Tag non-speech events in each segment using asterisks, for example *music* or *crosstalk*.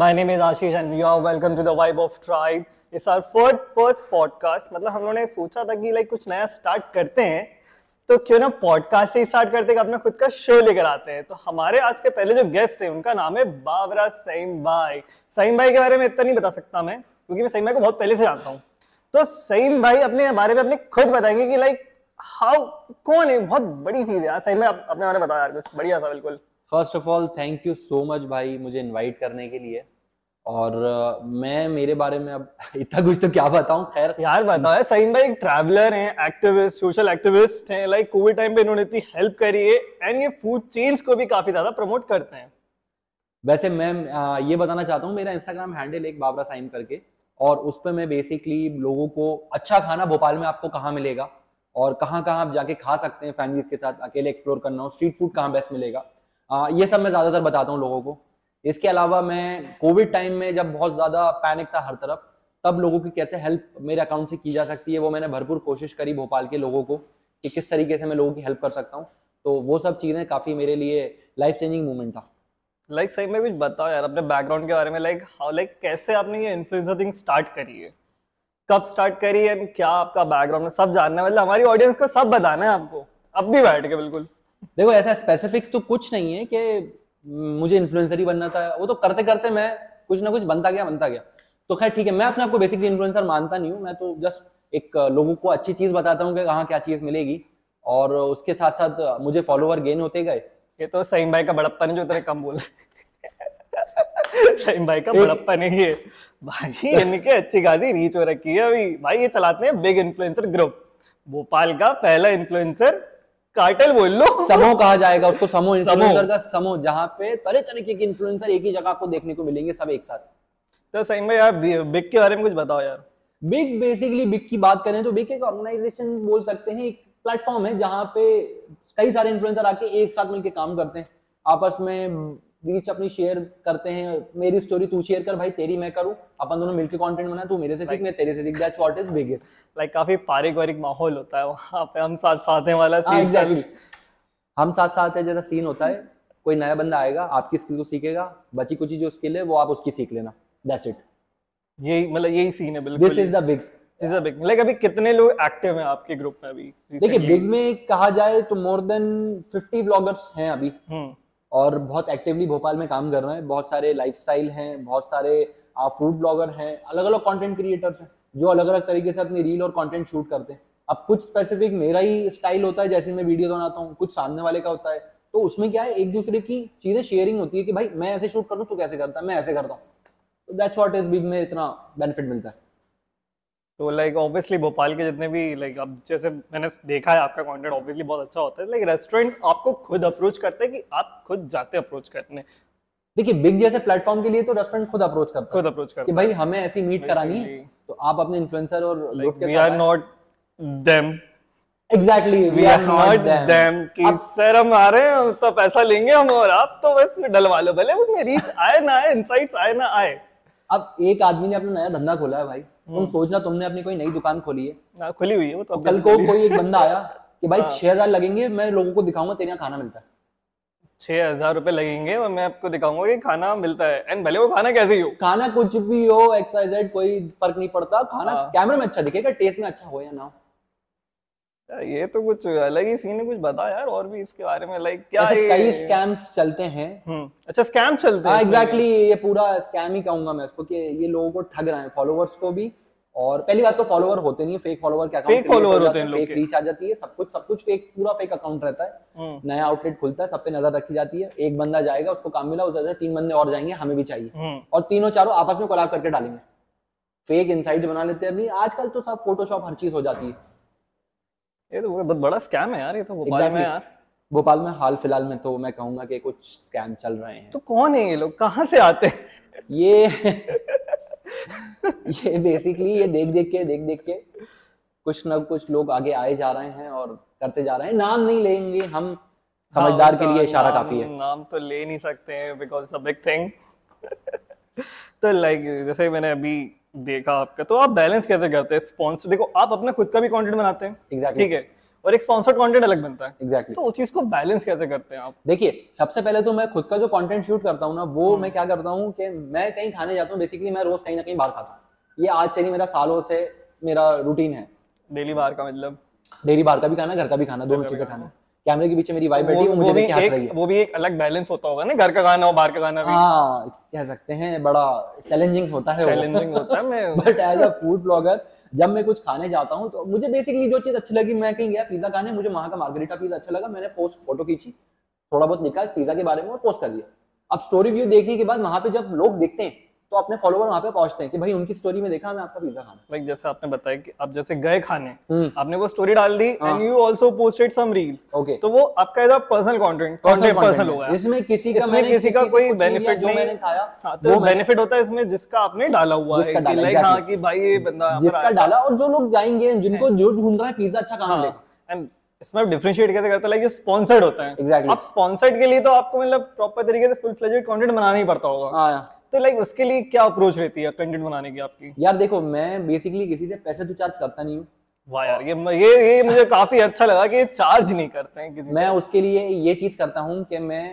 my name is Ashish and you are welcome to the Vibe of Tribe. It's our fourth first podcast. मतलब हम लोगों ने सोचा था कि लाइक कुछ नया स्टार्ट करते हैं। तो क्यों ना पॉडकास्ट से ही स्टार्ट करते हैं अपना खुद का शो लेकर आते हैं। तो हमारे आज के पहले जो गेस्ट है, उनका नाम है बाबरा सईम भाई सईम भाई के बारे में इतना नहीं बता सकता मैं, क्योंकि मैं सईम भाई को बहुत पहले से जानता हूँ। तो सईम भाई अपने बारे में अपने खुद बताएँगे कि लाइक हाउ कौन है? बहुत बड़ी चीज़ है यार। सही में अपने बारे में बताओ यार बढ़िया था बिल्कुल। First of all thank you so much भाई मुझे इनवाइट करने के लिए। और uh, मैं मेरे बारे में अब *laughs* इतना कुछ तो क्या बताऊँ? खैर। यार बताओ यार सईम भाई एक ट्रैवलर हैं एक्टिविस्ट सोशल एक्टिविस्ट हैं लाइक कोविड टाइम पे इन्होंने इतनी हेल्प करी है एंड ये फ़ूड चेन्स को भी काफ़ी ज़्यादा प्रमोट करते हैं। वैसे मैं आ, ये बताना चाहता हूँ मेरा इंस्टाग्राम हैंडल एक बाबरा साइम करके और उस पर मैं बेसिकली लोगों को अच्छा खाना भोपाल में आपको कहाँ मिलेगा और कहाँ कहाँ आप जाके खा सकते हैं फैमिलीज़ के साथ अकेले एक्सप्लोर करना हो स्ट्रीट फ़ूड कहाँ बेस्ट मिलेगा। आ, ये सब मैं ज़्यादातर बताता हूँ लोगों को। इसके अलावा मैं कोविड टाइम में जब बहुत ज़्यादा पैनिक था हर तरफ़ तब लोगों की कैसे हेल्प मेरे अकाउंट से की जा सकती है वो मैंने भरपूर कोशिश करी भोपाल के लोगों को कि किस तरीके से मैं लोगों की हेल्प कर सकता हूँ। तो वो सब चीज़ें काफ़ी मेरे लिए लाइफ चेंजिंग मूवमेंट था। लाइक सही में कुछ बताओ यार अपने बैकग्राउंड के बारे में लाइक हाउ लाइक कैसे आपने ये इन्फ्लुएंसर थिंग स्टार्ट करी है? कब स्टार्ट करी है? क्या आपका बैकग्राउंड है? सब जानना है मतलब हमारी ऑडियंस को सब बताना है आपको। अब भी बैठ के बिल्कुल। देखो ऐसा स्पेसिफिक तो कुछ नहीं है कि मुझे इन्फ्लुएंसर ही बनना था। वो तो करते करते मैं कुछ ना कुछ बनता गया बनता गया। तो खैर ठीक है मैं अपने आपको बेसिकली इन्फ्लुएंसर मानता नहीं हूँ। मैं तो जस्ट एक लोगों को अच्छी चीज़ बताता हूँ कि कहाँ क्या चीज़ मिलेगी और उसके साथ साथ मुझे फॉलोवर गेन होते गए। ये तो सही भाई का बड़प्पन जो तेरे कम बोला सही भाई का बड़प्पा नहीं है भाई इनके अच्छी खासी रीच हो रखी है अभी। भाई ये चलाते हैं बिग इन्फ्लुएंसर ग्रुप भोपाल का पहला इन्फ्लुएंसर कार्टेल बोल लो। समूह कहा जाएगा उसको समूह इन्फ्लुएंसर का समूह जहाँ पे तरह तरीके के इन्फ्लुएंसर एक ही जगह आपको देखने को मिलेंगे सब एक साथ। तो सही में यार बिग के बारे में कुछ बताओ यार। बिग बेसिकली बिग की बात करें तो बिग एक ऑर्गेनाइजेशन बोल सकते हैं एक प्लेटफॉर्म है जहाँ पे कई सारे इन्फ्लुएंसर आके एक साथ मिलकर काम करते हैं। आपस में रीच अपनी शेयर करते हैं। मेरी स्टोरी तू शेयर कर भाई तेरी मैं करूँ। अपन दोनों मिलकर कंटेंट बना तू मेरे से सीख मैं तेरे से सीख। That's what is biggest like काफ़ी पारिवारिक माहौल होता है वहाँ पे। हम साथ साथ हैं वाला सीन एग्जैक्टली हम साथ साथ है जैसा सीन होता है। कोई नया बंदा आएगा आपकी स्किल को सीखेगा। बची कुची जो स्किल है वो आप उसकी सीख लेना। दैट्स इट यही मतलब यही सीन है बिल्कुल। This is the big is a big like अभी कितने लोग एक्टिव हैं आपके ग्रुप में अभी देखिए बिग में कहा जाए तो मोर देन 50 ब्लॉगर्स हैं अभी। हम्म। और बहुत एक्टिवली भोपाल में काम कर रहे हैं। बहुत सारे लाइफस्टाइल हैं, बहुत सारे फ़ूड ब्लॉगर हैं अलग अलग कंटेंट क्रिएटर्स हैं, जो अलग अलग तरीके से अपनी रील और कंटेंट शूट करते हैं। अब कुछ स्पेसिफिक मेरा ही स्टाइल होता है, जैसे मैं वीडियो बनाता हूँ, कुछ सामने वाले का होता है तो उसमें क्या है, एक दूसरे की चीज़ें शेयरिंग होती है कि भाई, मैं ऐसे शूट कर दूँ तो कैसे करता है? मैं ऐसे करता हूँ। दैट्स व्हाट इज़ बिग में इतना बेनिफिट मिलता है। तो लाइक ऑब्वियसली भोपाल के जितने भी लाइक अब जैसे मैंने देखा है आपका कंटेंट ऑब्वियसली बहुत अच्छा होता है लाइक रेस्टोरेंट आपको खुद अप्रोच करते हैं कि आप खुद जाते अप्रोच करने। देखिए बिग जैसे प्लेटफॉर्म के लिए तो रेस्टोरेंट खुद अप्रोच करता खुद अप्रोच करता कि भाई हमें ऐसी मीट करानी है तो आप अपने इन्फ्लुएंसर और लोग के we are not them exactly we are not them कि सर हम आ रहे हैं तो पैसा लेंगे हम और आप तो बस डलवा लो भले उसमें रीच आए ना आए इनसाइट्स आए ना आए। अब एक आदमी ने अपना नया धंधा खोला है भाई। तुम हम्म। सोचना तुमने अपनी कोई नई दुकान खोली है हाँ, खुली हुई है वो तो कल को कोई एक बंदा आया *laughs* कि भाई हाँ। छह हज़ार लगेंगे मैं लोगों को दिखाऊँगा तेरे यहाँ खाना मिलता है छह हज़ार रुपए लगेंगे और मैं आपको दिखाऊँगा कि खाना मिलता है एंड भले वो खाना कैसे ही हो खाना कुछ भी हो एक्सरसाइज कोई फ़र्क नहीं पड़ता खाना कैमरे हाँ। में अच्छा दिखेगा टेस्ट में अच्छा हो या ना हो ये तो कुछ अलग ही सीन है कुछ बता यार और भी इसके बारे में लाइक क्या ये कई स्कैम्स चलते हैं। हम्म, अच्छा स्कैम चलते हैं एग्जैक्टली ये पूरा स्कैम ही कहूँगा मैं इसको कि ये लोगों को ठग रहे हैं फॉलोअर्स को भी। और पहली बात तो फॉलोवर होते नहीं फेक फॉलोवर क्या फेक फॉलोवर होते हैं फेक रीच आ जाती है सब कुछ सब कुछ फेक पूरा फेक अकाउंट रहता है। हम्म। नया आउटलेट खुलता है सब पे नज़र रखी जाती है एक बंदा जाएगा उसको काम मिला उस तीन बंदे और जाएँगे हमें भी चाहिए। हम्म। और तीनों चारों आपस में कोलाब करके डालेंगे। फेक इनसाइट बना लेते हैं अभी आजकल तो सब फोटोशॉप हर चीज़ हो जाती है। ये तो बहुत बड़ा स्कैम है यार ये तो भोपाल exactly. में यार। भोपाल में हाल फ़िलहाल में तो मैं कहूँगा कि कुछ स्कैम चल रहे हैं। तो कौन है ये लोग? कहाँ से आते हैं? ये ये बेसिकली ये देख देख के देख देख के कुछ ना कुछ लोग आगे आए जा रहे हैं और करते जा रहे हैं। नाम नहीं लेंगे हम समझदार हाँ, के लिए इशारा काफ़ी है। नाम तो ले नहीं सकते हैं बिकॉज़ अ बिग थिंग तो लाइक जैसे मैंने अभी देखा आपका। तो आप बैलेंस कैसे करते हैं? स्पॉन्सर देखो आप अपना खुद का भी कंटेंट बनाते हैं। Exactly. ठीक है? और एक स्पॉन्सर्ड कंटेंट अलग बनता है। एग्जैक्टली तो उस चीज़ को बैलेंस कैसे करते हैं आप? देखिए सबसे पहले तो मैं खुद का जो कंटेंट शूट करता हूँ ना वो मैं क्या करता हूँ कि मैं कहीं खाने जाता हूँ बेसिकली मैं रोज कहीं ना कहीं बाहर खाता हूँ। ये आज से मेरा सालों से मेरा रूटीन है। डेली बाहर का मतलब? डेली बाहर का भी खाना घर का भी खाना दोनों चीज़ें खाना। कैमरे के पीछे मेरी वाइफ बैठी है वो वो मुझे हंस रही है। वो भी एक अलग बैलेंस होता होगा ना घर का खाना और बाहर का खाना भी। हाँ कह सकते हैं बड़ा चैलेंजिंग होता है चैलेंजिंग होता है मैं but as a food blogger जब मैं कुछ खाने जाता हूँ तो मुझे बेसिकली जो चीज़ अच्छी लगी मैं कहीं गया पिज्जा खाने मुझे वहाँ का मार्गरीटा पिज्जा अच्छा लगा मैंने पोस्ट फ़ोटो खींची थोड़ा बहुत लिखा इस पिज्जा के बारे में और पोस्ट कर दिया। अब स्टोरी व्यू देखने के बाद वहाँ पे जब लोग देखते हैं तो अपने फॉलोवर वहाँ पे पहुँचते हैं कि भाई उनकी स्टोरी में देखा मैं आपका पिज्जा खाना लाइक जैसे आपने बताया कि आप जैसे गए खाने हम्म। आपने वो स्टोरी डाल दी हाँ। And you also posted some reels okay तो वो आपका as personal content content personal होगा। इसमें किसी का इसमें किसी का कोई कुछ नहीं मैंने खाया हाँ तो बेनिफिट होता है इसमें जिसका आपने डाला हुआ है कि लाइक. हाँ कि भाई ये बंदा जिसका डाला और जो लोग जाएँगे जिनको जो ढूंढ रहा है पिज्जा अच्छा कहाँ मिलेगा हाँ एंड इसमें आप डिफरेंशिएट कैसे करते हैं? लाइक ये स्पॉन्सर्ड होता है। Exactly. आप स्पॉन्सर्ड के लिए तो आपको मतलब प्रॉपर तरीके से फुल फ्लेजेड कंटेंट बनाना ही पड़ता होगा। हाँ। तो लाइक उसके लिए क्या अप्रोच रहती है कंटेंट बनाने की आपकी? यार देखो मैं बेसिकली किसी से पैसे तो चार्ज करता नहीं हूँ। वाह यार ये ये ये मुझे काफ़ी अच्छा लगा कि चार्ज नहीं करते हैं किसी मैं उसके लिए ये चीज़ करता हूँ कि मैं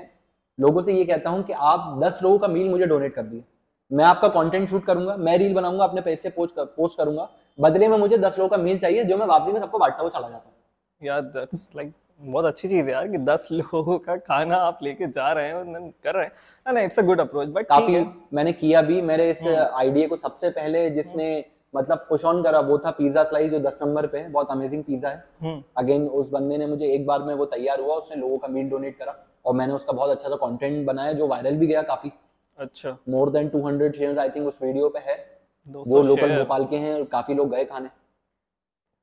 लोगों से ये कहता हूँ कि आप दस लोगों का मील मुझे डोनेट कर दिए मैं आपका कंटेंट शूट करूँगा मैं रील बनाऊँगा अपने पैसे पोस्ट कर, पोस्ट करूँगा। बदले में मुझे दस लोगों का मील चाहिए जो मैं वापसी में सबको बांटता हुआ चला जाता हूँ। यार दैट्स लाइक बहुत अच्छी चीज़ है यार कि दस *laughs* लोगों का खाना आप लेके जा रहे हैं और कर रहे हैं। ना it's a good approach but काफ़ी मैंने किया भी मेरे इस आइडिया को सबसे पहले जिसने मतलब पुश ऑन करा वो था पिज्जा स्लाइस जो दस नंबर पे है बहुत अमेजिंग पिज्जा है। हम्म। अगेन उस बंदे ने मुझे एक बार में वो तैयार हुआ उसने लोगों का मील डोनेट करा और मैंने उसका बहुत अच्छा सा कंटेंट बनाया जो वायरल भी गया काफ़ी। अच्छा। More than 200 shares I think उस वीडियो पे है। वो लोकल भोपाल के हैं और काफ़ी लोग गए खाने।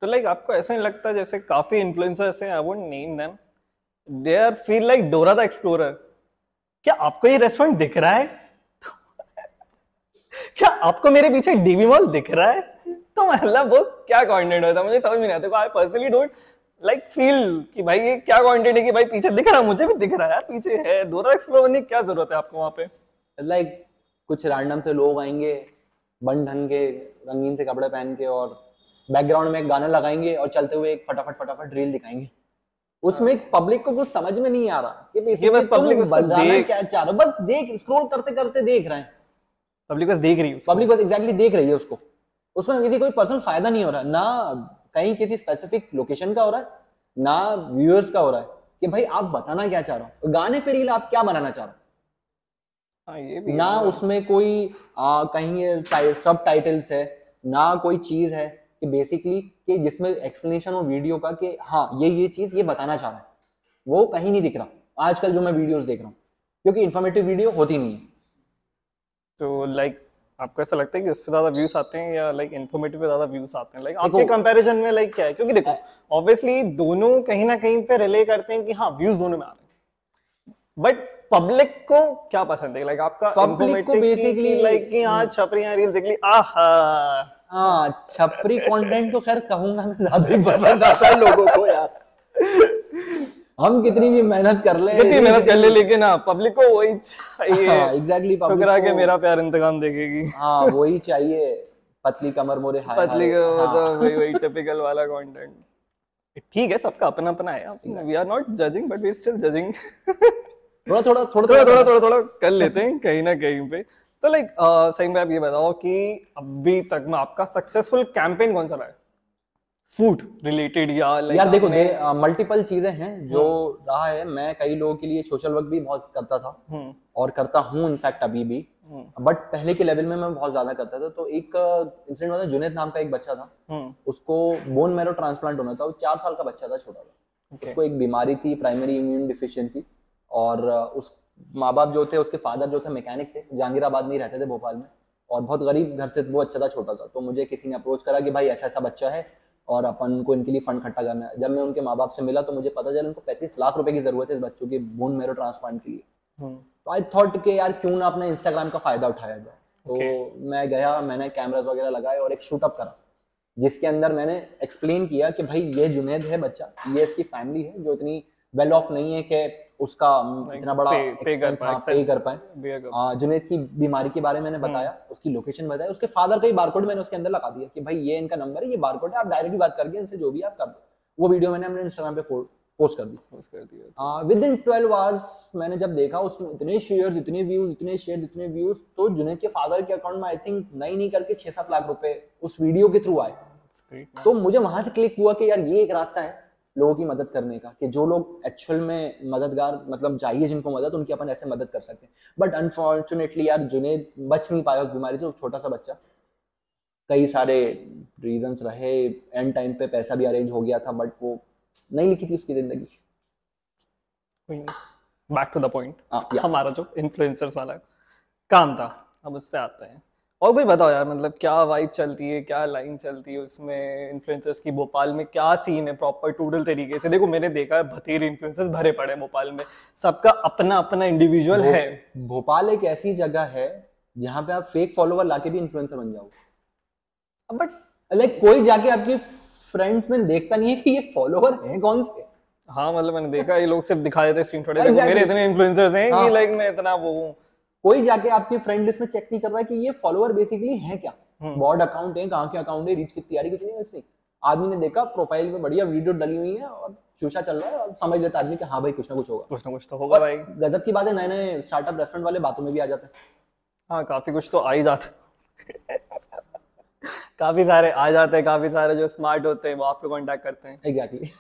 तो लाइक आपको ऐसा नहीं लगता जैसे काफ़ी इन्फ्लुएंसर्स हैं I won't name them they are feel like Dora the explorer क्या आपको ये रेस्टोरेंट दिख रहा है? *laughs* क्या आपको मेरे पीछे डीबी मॉल दिख रहा है? तो मतलब वो क्या कंटेंट होता है? मुझे समझ में नहीं आता। I personally don't like feel कि भाई ये क्या कंटेंट है कि भाई पीछे दिख रहा है? मुझे भी दिख रहा है यार पीछे है। डोरा एक्सप्लोर करने क्या ज़रूरत है आपको वहाँ पे? लाइक like, कुछ रैंडम से लोग आएँगे बन ढंग के रंगीन से कपड़े पहन के और बैकग्राउंड में एक गाना लगाएँगे और चलते हुए एक फटाफट फटाफट रील दिखाएँगे। उसमें पब्लिक को कुछ समझ में नहीं आ रहा कि basically बस उसको बताना देख- क्या चाह रहे हो? बस देख स्क्रॉल करते करते देख रहे हैं। पब्लिक बस देख रही है पब्लिक बस एग्जैक्टली देख रही है उसको। उसमें किसी कोई पर्सनल फ़ायदा नहीं हो रहा। ना कहीं किसी स्पेसिफिक लोकेशन का हो रहा है ना व्यूअर्स का हो रहा है कि भाई आप बताना क्या चाह रहे हो? गाने पे रील आप क्या बनाना चाह रहे हो? हाँ ये भी ना उसमें कोई आ, कहीं सब टाइटल्स है ना कोई चीज़ है। कि बेसिकली कि जिसमें एक्सप्लेनेशन हो वीडियो का कि हाँ ये ये चीज़ ये बताना चाह रहा है। वो कहीं नहीं दिख रहा। आजकल जो मैं वीडियोस देख रहा हूँ क्योंकि इन्फॉर्मेटिव वीडियो होती नहीं है। तो लाइक आपको ऐसा लगता है कि उस पे ज़्यादा व्यूज़ आते हैं या लाइक इन्फॉर्मेटिव पे ज़्यादा व्यूज़ आते हैं? लाइक आपके कंपैरिजन में लाइक क्या है? क्योंकि देखो ऑब्वियसली दोनों कहीं ना कहीं पे रिले करते हैं कि हाँ व्यूज़ दोनों में आ रहे हैं। बट पब्लिक को क्या पसंद है? लाइक आपका Public को basically- लाइक कि हाँ छपरियाँ रील्स देख ली आहा! हाँ छपरी कंटेंट तो खैर कहूँगा मैं ज़्यादा ही पसंद आता है लोगों को यार। हम कितनी भी मेहनत कर ले कितनी मेहनत कर ले लेकिन हाँ पब्लिक को वही चाहिए। हाँ एग्जैक्टली ठुकरा के मेरा प्यार इंतकाम देखेगी। हाँ वही चाहिए पतली कमर मोरे हाय पतली हाय। का हाँ। मतलब वही वही टिपिकल वाला कंटेंट ठीक है सबका अपना अपना है we are not judging but we are still judging थोड़ा थोड़ा थोड़ा थोड़ा थोड़ा थोड़ा कर लेते हैं कहीं ना कहीं पे। तो लाइक सही में आप ये बताओ कि अभी तक में आपका सक्सेसफुल कैंपेन कौन सा रहा है? फ़ूड रिलेटेड या लाइक यार देखो दे मल्टीपल चीज़ें हैं जो रहा है। मैं कई लोगों के लिए सोशल वर्क भी बहुत करता था हम्म। और करता हूँ इनफैक्ट अभी भी। हम्म। बट पहले के लेवल में मैं बहुत ज़्यादा करता था। तो एक इंसिडेंट हुआ था जुनेद नाम का एक बच्चा था। हम्म। उसको बोन मैरो ट्रांसप्लांट होना था। वो चार साल का बच्चा था छोटा था ओके उसको एक बीमारी थी प्राइमरी इम्यून डिफिशियंसी और उस माँ बाप जो थे उसके फादर जो थे मैकेनिक थे जहांगीराबाद में ही रहते थे भोपाल में। और बहुत गरीब घर से वो अच्छा था छोटा था तो मुझे किसी ने अप्रोच करा कि भाई ऐसा ऐसा बच्चा है और अपन को इनके लिए फंड इकट्ठा करना है। जब मैं उनके माँ बाप से मिला तो मुझे पता चला उनको पैंतीस लाख रुपए की ज़रूरत है इस बच्चों की बोन मैरो ट्रांसप्लांट के लिए। हम्म। तो आई थॉट कि यार क्यों ना अपने इंस्टाग्राम का फ़ायदा उठाया जाए। तो Okay. मैं गया मैंने कैमराज वगैरह लगाए और एक शूटअप करा जिसके अंदर मैंने एक्सप्लेन किया कि भाई ये जुनेद है बच्चा ये इसकी फैमिली है जो इतनी वेल ऑफ़ नहीं है कि उसका इतना बड़ा पाए, हाँ, pay कर पाए। आ, जुनेद की बीमारी के बारे में मैंने बताया उसकी लोकेशन बताया उसके फादर का ही बारकोड मैंने उसके अंदर लगा दिया कि भाई ये इनका नंबर है ये बारकोड है आप डायरेक्टली बात करके इनसे जो भी आप कर दो। वो वीडियो मैंने अपने इंस्टाग्राम पे पोस्ट कर दी। पोस्ट कर दिया विद इन ट्वेल्व आवर्स मैंने जब देखा उसमें इतने शेयर इतने व्यूज़ इतने शेयर इतने व्यूज़ तो जुनेद के फादर के अकाउंट में आई थिंक नहीं नहीं करके छह सात लाख रुपए उस वीडियो के थ्रू आए। तो मुझे वहाँ से क्लिक हुआ कि यार ये एक रास्ता है। लोगों की मदद करने का कि जो लोग एक्चुअल में मददगार मतलब चाहिए जिनको मदद उनकी अपन ऐसे मदद कर सकते हैं। बट अनफॉर्चुनेटली यार जुनेद बच नहीं पाया उस बीमारी से छोटा सा बच्चा कई सारे रीजंस रहे एंड टाइम पे पैसा भी अरेंज हो गया था बट वो नहीं लिखी थी उसकी ज़िंदगी। बैक टू द पॉइंट हमारा जो इन्फ्लुएंसर्स वाला काम था अब उस पे आते हैं। और कोई बताओ यार मतलब क्या वाइब चलती है क्या लाइन चलती है उसमें इन्फ्लुएंसर्स की भोपाल में? क्या सीन है प्रॉपर टूडल तरीके से? देखो मैंने देखा है भतेरे इन्फ्लुएंसर्स भरे पड़े हैं भोपाल में। सबका अपना अपना इंडिविजुअल है। भोपाल एक ऐसी जगह है जहाँ पे आप फेक फॉलोवर लाके भी इन्फ्लुएंसर बन जाओगे बट लाइक कोई जाके आपके फ्रेंड्स में देखता नहीं है कि ये फॉलोवर हैं कौन से? हाँ मतलब मैंने देखा ये लोग सिर्फ़ दिखा देते स्क्रीनशॉट मेरे इतने इन्फ्लुएंसर्स हैं हाँ। कि लाइक मैं इतना वो हूँ। कोई जाके आपके फ्रेंड लिस्ट में चेक नहीं कर रहा है कि ये फॉलोअर बेसिकली है क्या। बॉर्ड अकाउंट है कहाँ के अकाउंट है रीच रही है, कुछ नहीं कुछ नहीं। आदमी ने देखा प्रोफ़ाइल में बढ़िया वीडियो डली हुई है और चूसा चल रहा है और समझ लेता आदमी कि हाँ भाई कुछ ना कुछ होगा। कुछ ना कुछ तो होगा भाई। गजब की बात है नए नए स्टार्टअप रेस्टोरेंट वाले बातों में भी आ जाते हैं। हाँ काफ़ी कुछ तो आ ही जाते *laughs* काफ़ी सारे आ जाते हैं काफ़ी सारे जो स्मार्ट होते हैं वो आपको कांटेक्ट करते हैं। एग्जैक्टली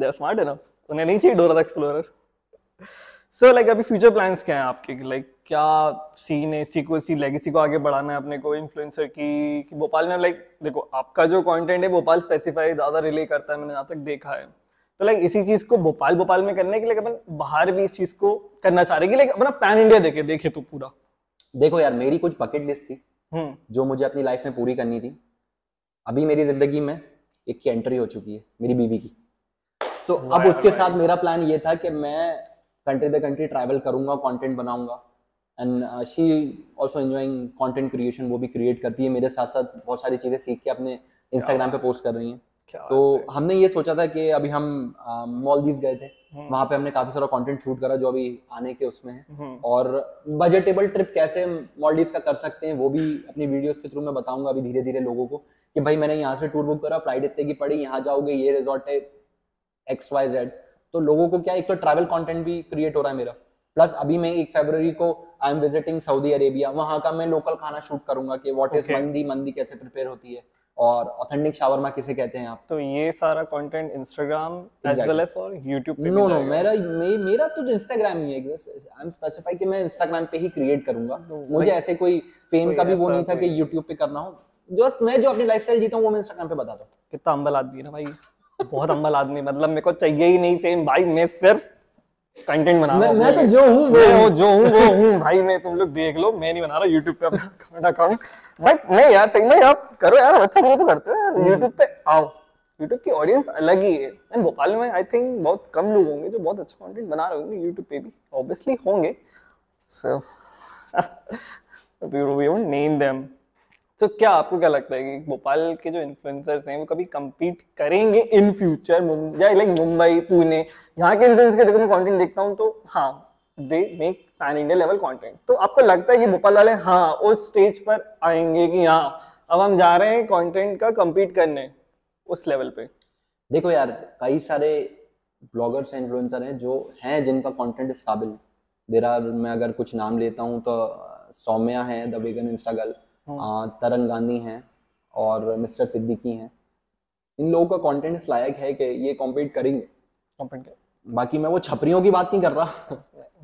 दे आर स्मार्ट है उन्हें नहीं चाहिए डोरा एक्सप्लोरर सो लाइक अभी फ्यूचर प्लान्स क्या हैं आपके? लाइक क्या सीन है? इसी लेगेसी को आगे बढ़ाना है अपने को इन्फ्लुएंसर की कि भोपाल में लाइक देखो आपका जो कंटेंट है भोपाल स्पेसिफाई ज़्यादा रिले करता है मैंने जहाँ तक देखा है। तो लाइक इसी चीज़ को भोपाल भोपाल में करने के लिए अपन बाहर भी इस चीज़ को करना चाह रहे हैं कि लाइक अपना पैन इंडिया देखे देखे तो पूरा। देखो यार मेरी कुछ बकेट लिस्ट थी हम्म। जो मुझे अपनी लाइफ में पूरी करनी थी। अभी मेरी ज़िंदगी में एक की एंट्री हो चुकी है मेरी बीवी की। तो अब उसके साथ मेरा प्लान ये था कि मैं कंट्री द कंट्री ट्रैवल करूँगा कंटेंट बनाऊँगा and she also enjoying content creation वो भी क्रिएट करती है मेरे साथ साथ बहुत सारी चीज़ें सीख के अपने इंस्टाग्राम पे पोस्ट कर रही हैं तो हमने ये सोचा था कि अभी हम मॉलदीव गए थे। वहाँ पे हमने काफ़ी सारा कंटेंट शूट करा जो अभी आने के उसमें है और बजटेबल ट्रिप कैसे मॉलडीव्स का कर सकते हैं वो भी अपनी वीडियोस के थ्रू मैं बताऊँगा अभी धीरे धीरे लोगों को कि भाई मैंने यहाँ से टूर बुक करा फ़्लाइट इतने की पड़ी यहाँ जाओगे ये रिजॉर्ट है एक्स वाई जेड तो लोगों को क्या एक तो ट्रैवल कंटेंट भी क्रिएट हो रहा है मेरा। प्लस अभी मैं एक फरवरी को I am visiting Saudi Arabia वहाँ का मैं लोकल खाना शूट करूँगा कि व्हाट इज़. मंदी मंदी कैसे प्रिपेयर होती है। और ऑथेंटिक शावरमा किसे कहते हैं आप? तो ये सारा content Instagram as well as और यूट्यूब पे नो नो मेरा मे, मेरा तो इंस्टाग्राम ही है। आई एम स्पेसिफाई कि मैं इंस्टाग्राम पे ही क्रिएट करूँगा। मुझे ऐसे कोई फेम का भी वो नहीं था कि यूट्यूब पे करना हो। जस्ट मैं जो अपनी लाइफस्टाइल जीता हूँ वो मैं इंस्टाग्राम पे बताता हूँ कितना अम्बल आदमी है ना भाई। बहुत अम्बल आदमी मतलब मेरे को चाहिए ही नहीं फेम भाई मैं सिर्फ़ कंटेंट बना रहा मैं तो जो हूँ वो मैं। जो हूँ वो हूँ। भाई मैं तुम लोग देख लो मैं नहीं बना रहा यूट्यूब पे अपना *laughs* अकाउंट बट नहीं यार सही में आप करो यार अच्छा करो तो करते हो यूट्यूब पे आओ। यूट्यूब की ऑडियंस अलग ही है। एंड भोपाल में आई थिंक बहुत कम लोग होंगे जो बहुत अच्छा कंटेंट बना रहे होंगे यूट्यूब पे भी। ऑब्वियसली होंगे। So we won't name them तो क्या आपको क्या लगता है कि भोपाल के जो इन्फ्लुएंसर्स हैं, वो कभी compete करेंगे इन फ्यूचर या लाइक मुंबई, पुणे, यहाँ के इन्फ्लुएंसर्स के मैं कंटेंट देखता हूँ तो हाँ they make pan India level content तो आपको लगता है कि भोपाल वाले हाँ उस स्टेज पर आएँगे कि हाँ अब हम जा रहे हैं कंटेंट का compete करने, उस लेवल पे? देखो यार, कई सारे ब्लॉगर्स इन्फ्लुएंसर हैं, जो हैं जिनका कंटेंट इस काबिल देर मैं अगर कुछ नाम लेता हूँ तो सौम्या है, द वेगन तरन गांधी हैं और मिस्टर सिद्दीकी हैं। इन लोगों का कंटेंट इस लायक है कि ये कॉम्पीट करेंगे। कंटेंट बाकी मैं वो छपरियों की बात नहीं कर रहा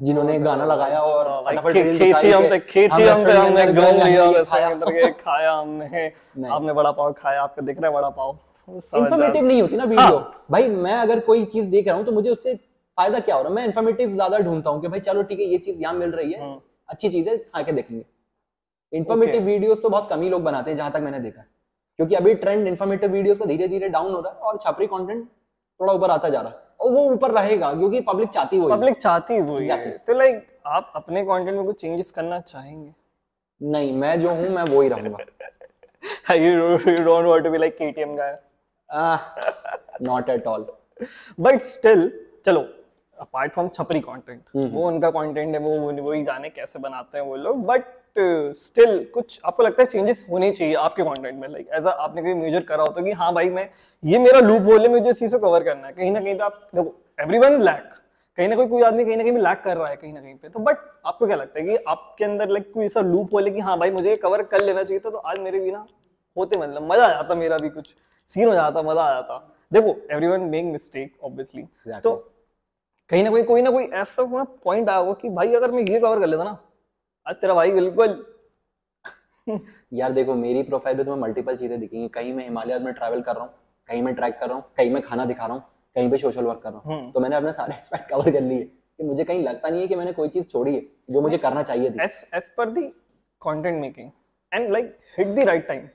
जिन्होंने गाना लगाया और भाई फटाफट खे- reel खींची हम पे खींची हम पे हमने अंदर लिया हमने खाया। के खाया हमने। आपने बड़ा पाव खाया आपको दिख रहा है बड़ा पाव समझ इन्फॉर्मेटिव नहीं होती ना वीडियो भाई मैं अगर कोई चीज़ देख रहा हूँ तो मुझे उससे फ़ायदा क्या हो रहा है? मैं इन्फॉर्मेटिव ज़्यादा ढूंढता हूँ कि भाई चलो ठीक है ये चीज़ यहाँ मिल रही है। अच्छी चीज़ है खा के देखेंगे। इन्फॉर्मेटिव वीडियोस तो बहुत कम ही लोग बनाते हैं जहाँ तक मैंने देखा क्योंकि अभी ट्रेंड इन्फॉर्मेटिव वीडियोस का धीरे धीरे डाउन हो रहा है और छपरी कंटेंट थोड़ा ऊपर आता जा रहा है। और वो ऊपर रहेगा क्योंकि पब्लिक चाहती वो पब्लिक चाहती वो है तो लाइक आप अपने कंटेंट में कुछ चेंजेस करना चाहेंगे? नहीं मैं जो हूँ मैं वो ही रहूँगा। Not at all but still चलो अपार्ट फ्रॉम छपरी कंटेंट हम्म। वो उनका कंटेंट है वो वो- वही जाने कैसे बनाते हैं वो लोग बट स्टिल uh, कुछ आपको लगता है चेंजेस होने चाहिए आपके कंटेंट में? लाइक एज आपने कोई मेजर करा होता कि हाँ भाई मैं ये मेरा लूप बोल है मुझे इस चीज़ को कवर करना है। कहीं ना कहीं पे आप देखो एवरी वन लैक कहीं ना कोई कोई आदमी कहीं ना कहीं लैक कर रहा है कहीं ना कहीं पे। तो बट आपको क्या लगता है कि आपके अंदर लाइक कोई ऐसा लूप बोले कि हाँ भाई मुझे कवर कर लेना चाहिए था तो आज मेरे भी ना होते मतलब मज़ा आ जाता मेरा भी कुछ सीन हो जाता मज़ा आ जाता। देखो everyone make mistake obviously तो कहीं ना कहीं कोई ना कोई ऐसा पॉइंट आया होगा कि भाई अगर मैं ये कवर कर लेता ना आज तेरा भाई बिल्कुल। यार देखो मेरी प्रोफ़ाइल पे तुम्हें मल्टीपल चीज़ें दिखेंगी। कहीं मैं हिमालय में ट्रैवल कर रहा हूँ कहीं मैं ट्रैक कर रहा हूँ कहीं मैं खाना दिखा रहा हूँ कहीं पे सोशल वर्क कर रहा हूँ। हम्म। तो मैंने अपने सारे *laughs* एक्सपेक्ट कवर कर लिए कि मुझे कहीं लगता नहीं है कि मैंने कोई चीज़ छोड़ी है जो मुझे करना चाहिए थी। As per the content making and like hit the right time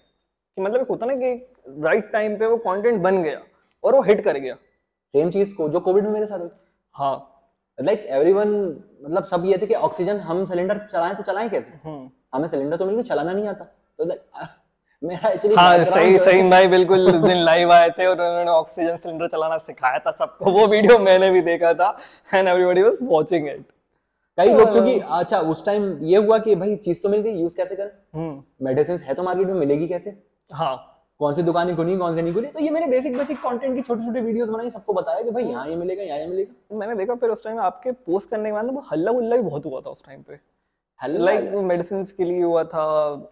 कि मतलब होता ना कि राइट टाइम पे वो कंटेंट बन गया और वो हिट कर गया। सेम चीज़ को जो कोविड में मेरे साथ हुई। हाँ। लाइक एवरीवन मतलब सब ये थे कि ऑक्सीजन हम सिलेंडर चलाएँ तो चलाएँ कैसे? हम्म। हमें सिलेंडर तो मिल चलाना नहीं आता। तो like, *laughs* मेरा एक्चुअली हाँ सही सही भाई बिल्कुल *laughs* उस दिन लाइव आए थे और उन्होंने ऑक्सीजन सिलेंडर चलाना सिखाया था सबको। वो वीडियो मैंने भी देखा था and everybody was watching it कई लोग क्योंकि अच्छा उस टाइम ये हुआ कि भाई चीज़ तो मिल गई यूज़ कैसे करें? हम्म। मेडिसिन है तो मार्केट में मिलेगी कैसे? हाँ। कौन सी दुकानें खुली कौन से नहीं खुली? तो ये मैंने बेसिक बेसिक कंटेंट की छोटे छोटे वीडियोस बनाई सबको बताया कि भाई यहाँ ये मिलेगा यहाँ ये मिलेगा। मैंने देखा फिर उस टाइम आपके पोस्ट करने के बाद ना वो हल्ला गुल्ला भी बहुत हुआ था उस टाइम पे। लाइक मेडिसिन के लिए हुआ था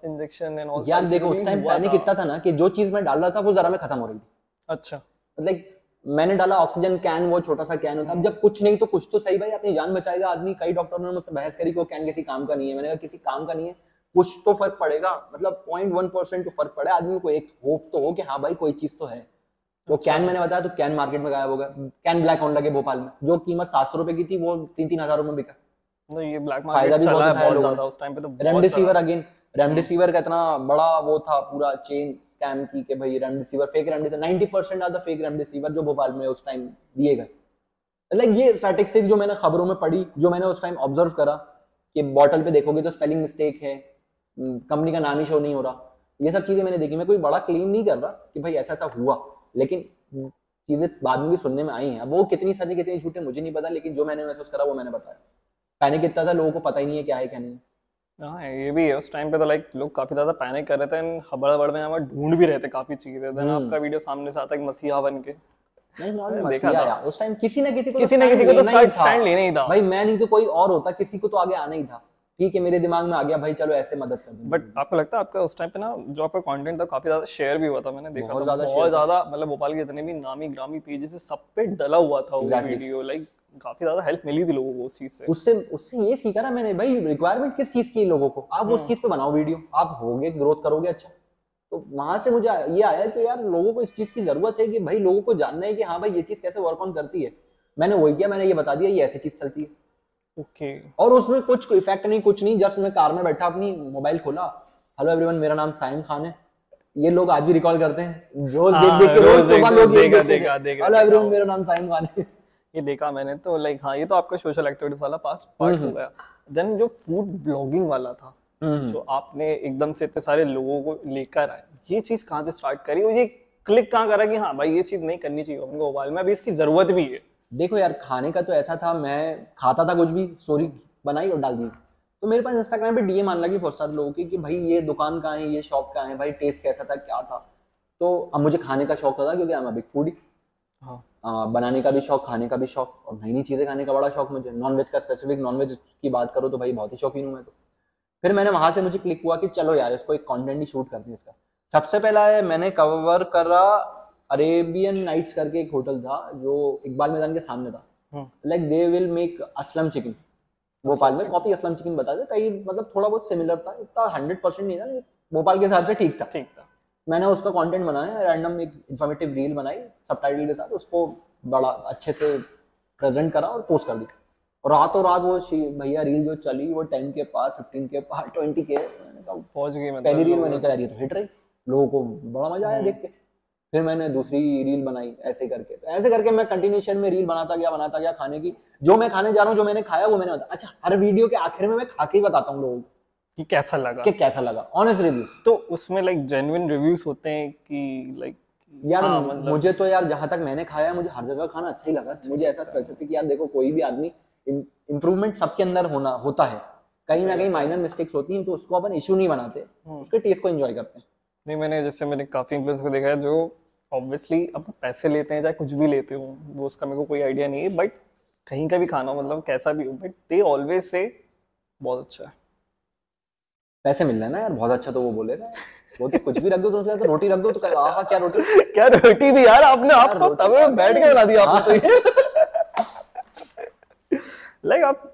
इंजेक्शन एंड ऑल यार देखो उस टाइम पैनिक इतना था। ना कि जो चीज़ मैं डाल रहा था वो जरा में खत्म हो रही थी। अच्छा। लाइक मैंने डाला ऑक्सीजन कैन वो छोटा सा कैन होता। अब जब कुछ नहीं तो कुछ तो सही भाई अपनी जान बचाएगा आदमी। कई डॉक्टरों ने मुझसे बहस करी कि वो कैन किसी काम का नहीं है। मैंने कहा किसी काम का नहीं है। कुछ तो फ़र्क पड़ेगा। मतलब पॉइंट वन परसेंट तो फ़र्क पड़े आदमी को एक होप तो हो कि हाँ भाई कोई चीज़ तो है। वो कैन मैंने बताया तो कैन मार्केट में गायब हो गया। कैन ब्लैक होने लगे भोपाल में जो कीमत सात सौ रुपए की थी वो तीन तीन हज़ार में बिका। तो ये ब्लैक मार्केट भी चला है बहुत ज़्यादा उस टाइम पे तो रेमडेसिविर अगेन रेमडेसिविर का इतना बड़ा वो था पूरा चेन स्कैम की कि भाई रेमडेसिविर फेक रेमडेसिविर 90 परसेंट आधा फेक रेमडेसिविर जो भोपाल में उस टाइम दिए गए। लाइक ये स्टैटिस्टिक्स जो मैंने खबरों में पढ़ी जो मैंने उस टाइम ऑब्ज़र्व करा कि बॉटल पे देखोगे तो स्पेलिंग मिस्टेक है कंपनी का नाम ही शो नहीं हो रहा। ये सब चीज़ें मैंने देखी। मैं कोई बड़ा क्लेम नहीं कर रहा कि भाई ऐसा ऐसा हुआ लेकिन चीज़ें बाद में भी सुनने में आई हैं। अब वो कितनी सच है कितनी झूठ है मुझे नहीं पता लेकिन जो मैंने महसूस करा वो मैंने बताया। पैनिक इतना था लोगों को पता ही नहीं है क्या है क्या नहीं है। ये भी है। उस टाइम पे तो लाइक लोग काफ़ी ज़्यादा पैनिक कर रहे थे एंड हबड़ में हमें ढूंढ भी रहे थे काफ़ी चीज़ें। Then hmm. आपका वीडियो सामने से आता है मसीहा बन के। देखा था। उस टाइम किसी ना किसी को किसी ना किसी को तो। स्टैंड लेना ही था। भाई मैं नहीं तो कोई और होता किसी को तो आगे आना ही था। ठीक है मेरे दिमाग में आ गया भाई चलो ऐसे मदद कर बट आपको लगता है आपका उस टाइम पे ना जो आपका कंटेंट था काफ़ी ज़्यादा शेयर भी हुआ था मैंने देखा बहुत ज़्यादा बहुत ज़्यादा मतलब भोपाल के जितने भी नामी ग्रामी पेजेस सब पे डला हुआ था वो वीडियो लाइक काफ़ी ज़्यादा हेल्प मिली थी लोगों को उस चीज़ से। उससे उससे ये सीखा ना मैंने भाई रिक्वायरमेंट किस चीज़ की लोगों को? आप हम्म। उस चीज़ पे बनाओ वीडियो आप होगे ग्रोथ करोगे अच्छा। तो वहाँ से मुझे ये आया कि यार लोगों को इस चीज़ की ज़रूरत है कि भाई लोगों को जानना है कि हाँ भाई ये चीज़ कैसे वर्क ऑन करती है। मैंने वही किया मैंने ये बता दिया ये ऐसी चीज़ चलती है। ओके। okay. और उसमें कुछ इफ़ेक्ट नहीं कुछ नहीं जस्ट मैं कार में बैठा अपनी मोबाइल खोला। हेलो एवरीवन मेरा नाम साइम खान है। ये लोग आज भी रिकॉल करते हैं। रोज देख हाँ, देख के रोज रोज सुबह लोग देखा- देखा- देखा- हेलो एवरीवन मेरा नाम साइम खान है। ये देखा मैंने तो लाइक हाँ ये तो आपका सोशल एक्टिविटीज़ वाला पास पार्ट हो गया। देन जो फ़ूड ब्लॉगिंग वाला था जो आपने एकदम से इतने सारे लोगों को लेकर आए ये चीज़ कहाँ से स्टार्ट करी? और ये क्लिक कहाँ करा कि हाँ भाई ये चीज़ नहीं करनी चाहिए अपने मोबाइल में अभी इसकी ज़रूरत भी है। देखो यार खाने का तो ऐसा था मैं खाता था कुछ भी स्टोरी बनाई और डाल दी। तो मेरे पास इंस्टाग्राम पे डीएम आने लगी बहुत सारे लोगों की कि भाई ये दुकान कहाँ है ये शॉप कहाँ है भाई टेस्ट कैसा था क्या था? तो अब मुझे खाने का शौक था क्योंकि मैं बिग फूडी हाँ। बनाने का भी शौक खाने का भी शौक और नई नई चीज़ें खाने का बड़ा शौक मुझे। नॉनवेज का स्पेसिफिक नॉनवेज की बात करो तो भाई बहुत ही शौकीन हूँ मैं तो। फिर मैंने वहाँ से मुझे क्लिक हुआ कि चलो यार इसको एक कॉन्टेंट ही शूट करते हैं इसका। सबसे पहला है मैंने कवर करा अरेबियन नाइट्स करके एक होटल था जो इकबाल मैदान के सामने था। हम्म। Like they will make Aslam chicken Bhopal में कॉपी असलम चिकन बता दे कहीं मतलब थोड़ा बहुत सिमिलर था इतना हंड्रेड परसेंट नहीं था लेकिन भोपाल के हिसाब से ठीक था। ठीक था। मैंने उसका कंटेंट बनाया रैंडम एक इन्फॉर्मेटिव रील बनाई सबटाइटल के साथ उसको बड़ा अच्छे से प्रेजेंट करा और पोस्ट कर दी और रातों रात वो भैया रील जो चली वो टेन के पार फिफ्टीन के पार ट्वेंटी के पहुँच गई मतलब पहली रील मैंने कहा यार ये तो हिट रही। लोगों को बड़ा मज़ा आया देख के। फिर मैंने दूसरी रील बनाई ऐसे करके। तो ऐसे करके मैं कंटिन्यूशन में रील बनाता गया बनाता गया खाने की। जो मैं खाने जा रहा हूँ जो मैंने खाया वो मैंने बताया अच्छा हर वीडियो के आखिर में मैं खा के ही बताता हूँ लोगों को कि कैसा लगा। कि कैसा लगा। ऑनेस्ट रिव्यूज़ तो उसमें लाइक जेन्युइन रिव्यूज़ होते हैं कि लाइक यार हाँ, मतलब- मुझे तो यार जहाँ तक मैंने खाया है मुझे हर जगह खाना अच्छा ही लगा। मुझे ऐसा स्पेसिफिक यार देखो कोई भी आदमी इम्प्रूवमेंट सबके अंदर होना होता है। कहीं ना कहीं माइनर मिस्टेक्स होती हैं तो उसको अपन इशू नहीं बनाते। हम्म। उसके टेस्ट को एंजॉय करते हैं। नहीं मैंने जैसे मैंने काफ़ी इन्फ्लुएंस को देखा है जो ऑब्वियसली अब पैसे लेते हैं चाहे कुछ भी लेते हो वो उसका मेरे को कोई आइडिया नहीं है बट कहीं का भी खाना मतलब कैसा भी हो बट दे ऑलवेज से बहुत अच्छा है। पैसे मिल रहे हैं ना यार बहुत अच्छा तो वो बोलेगा वो तो कुछ भी रख दो तुमसे तो रोटी रख दो तो आहा क्या रोटी? क्या रोटी थी यार आपने? आप तो तवे में बैठ के बना दिया आपने तो हाँ। लाइक *laughs* आप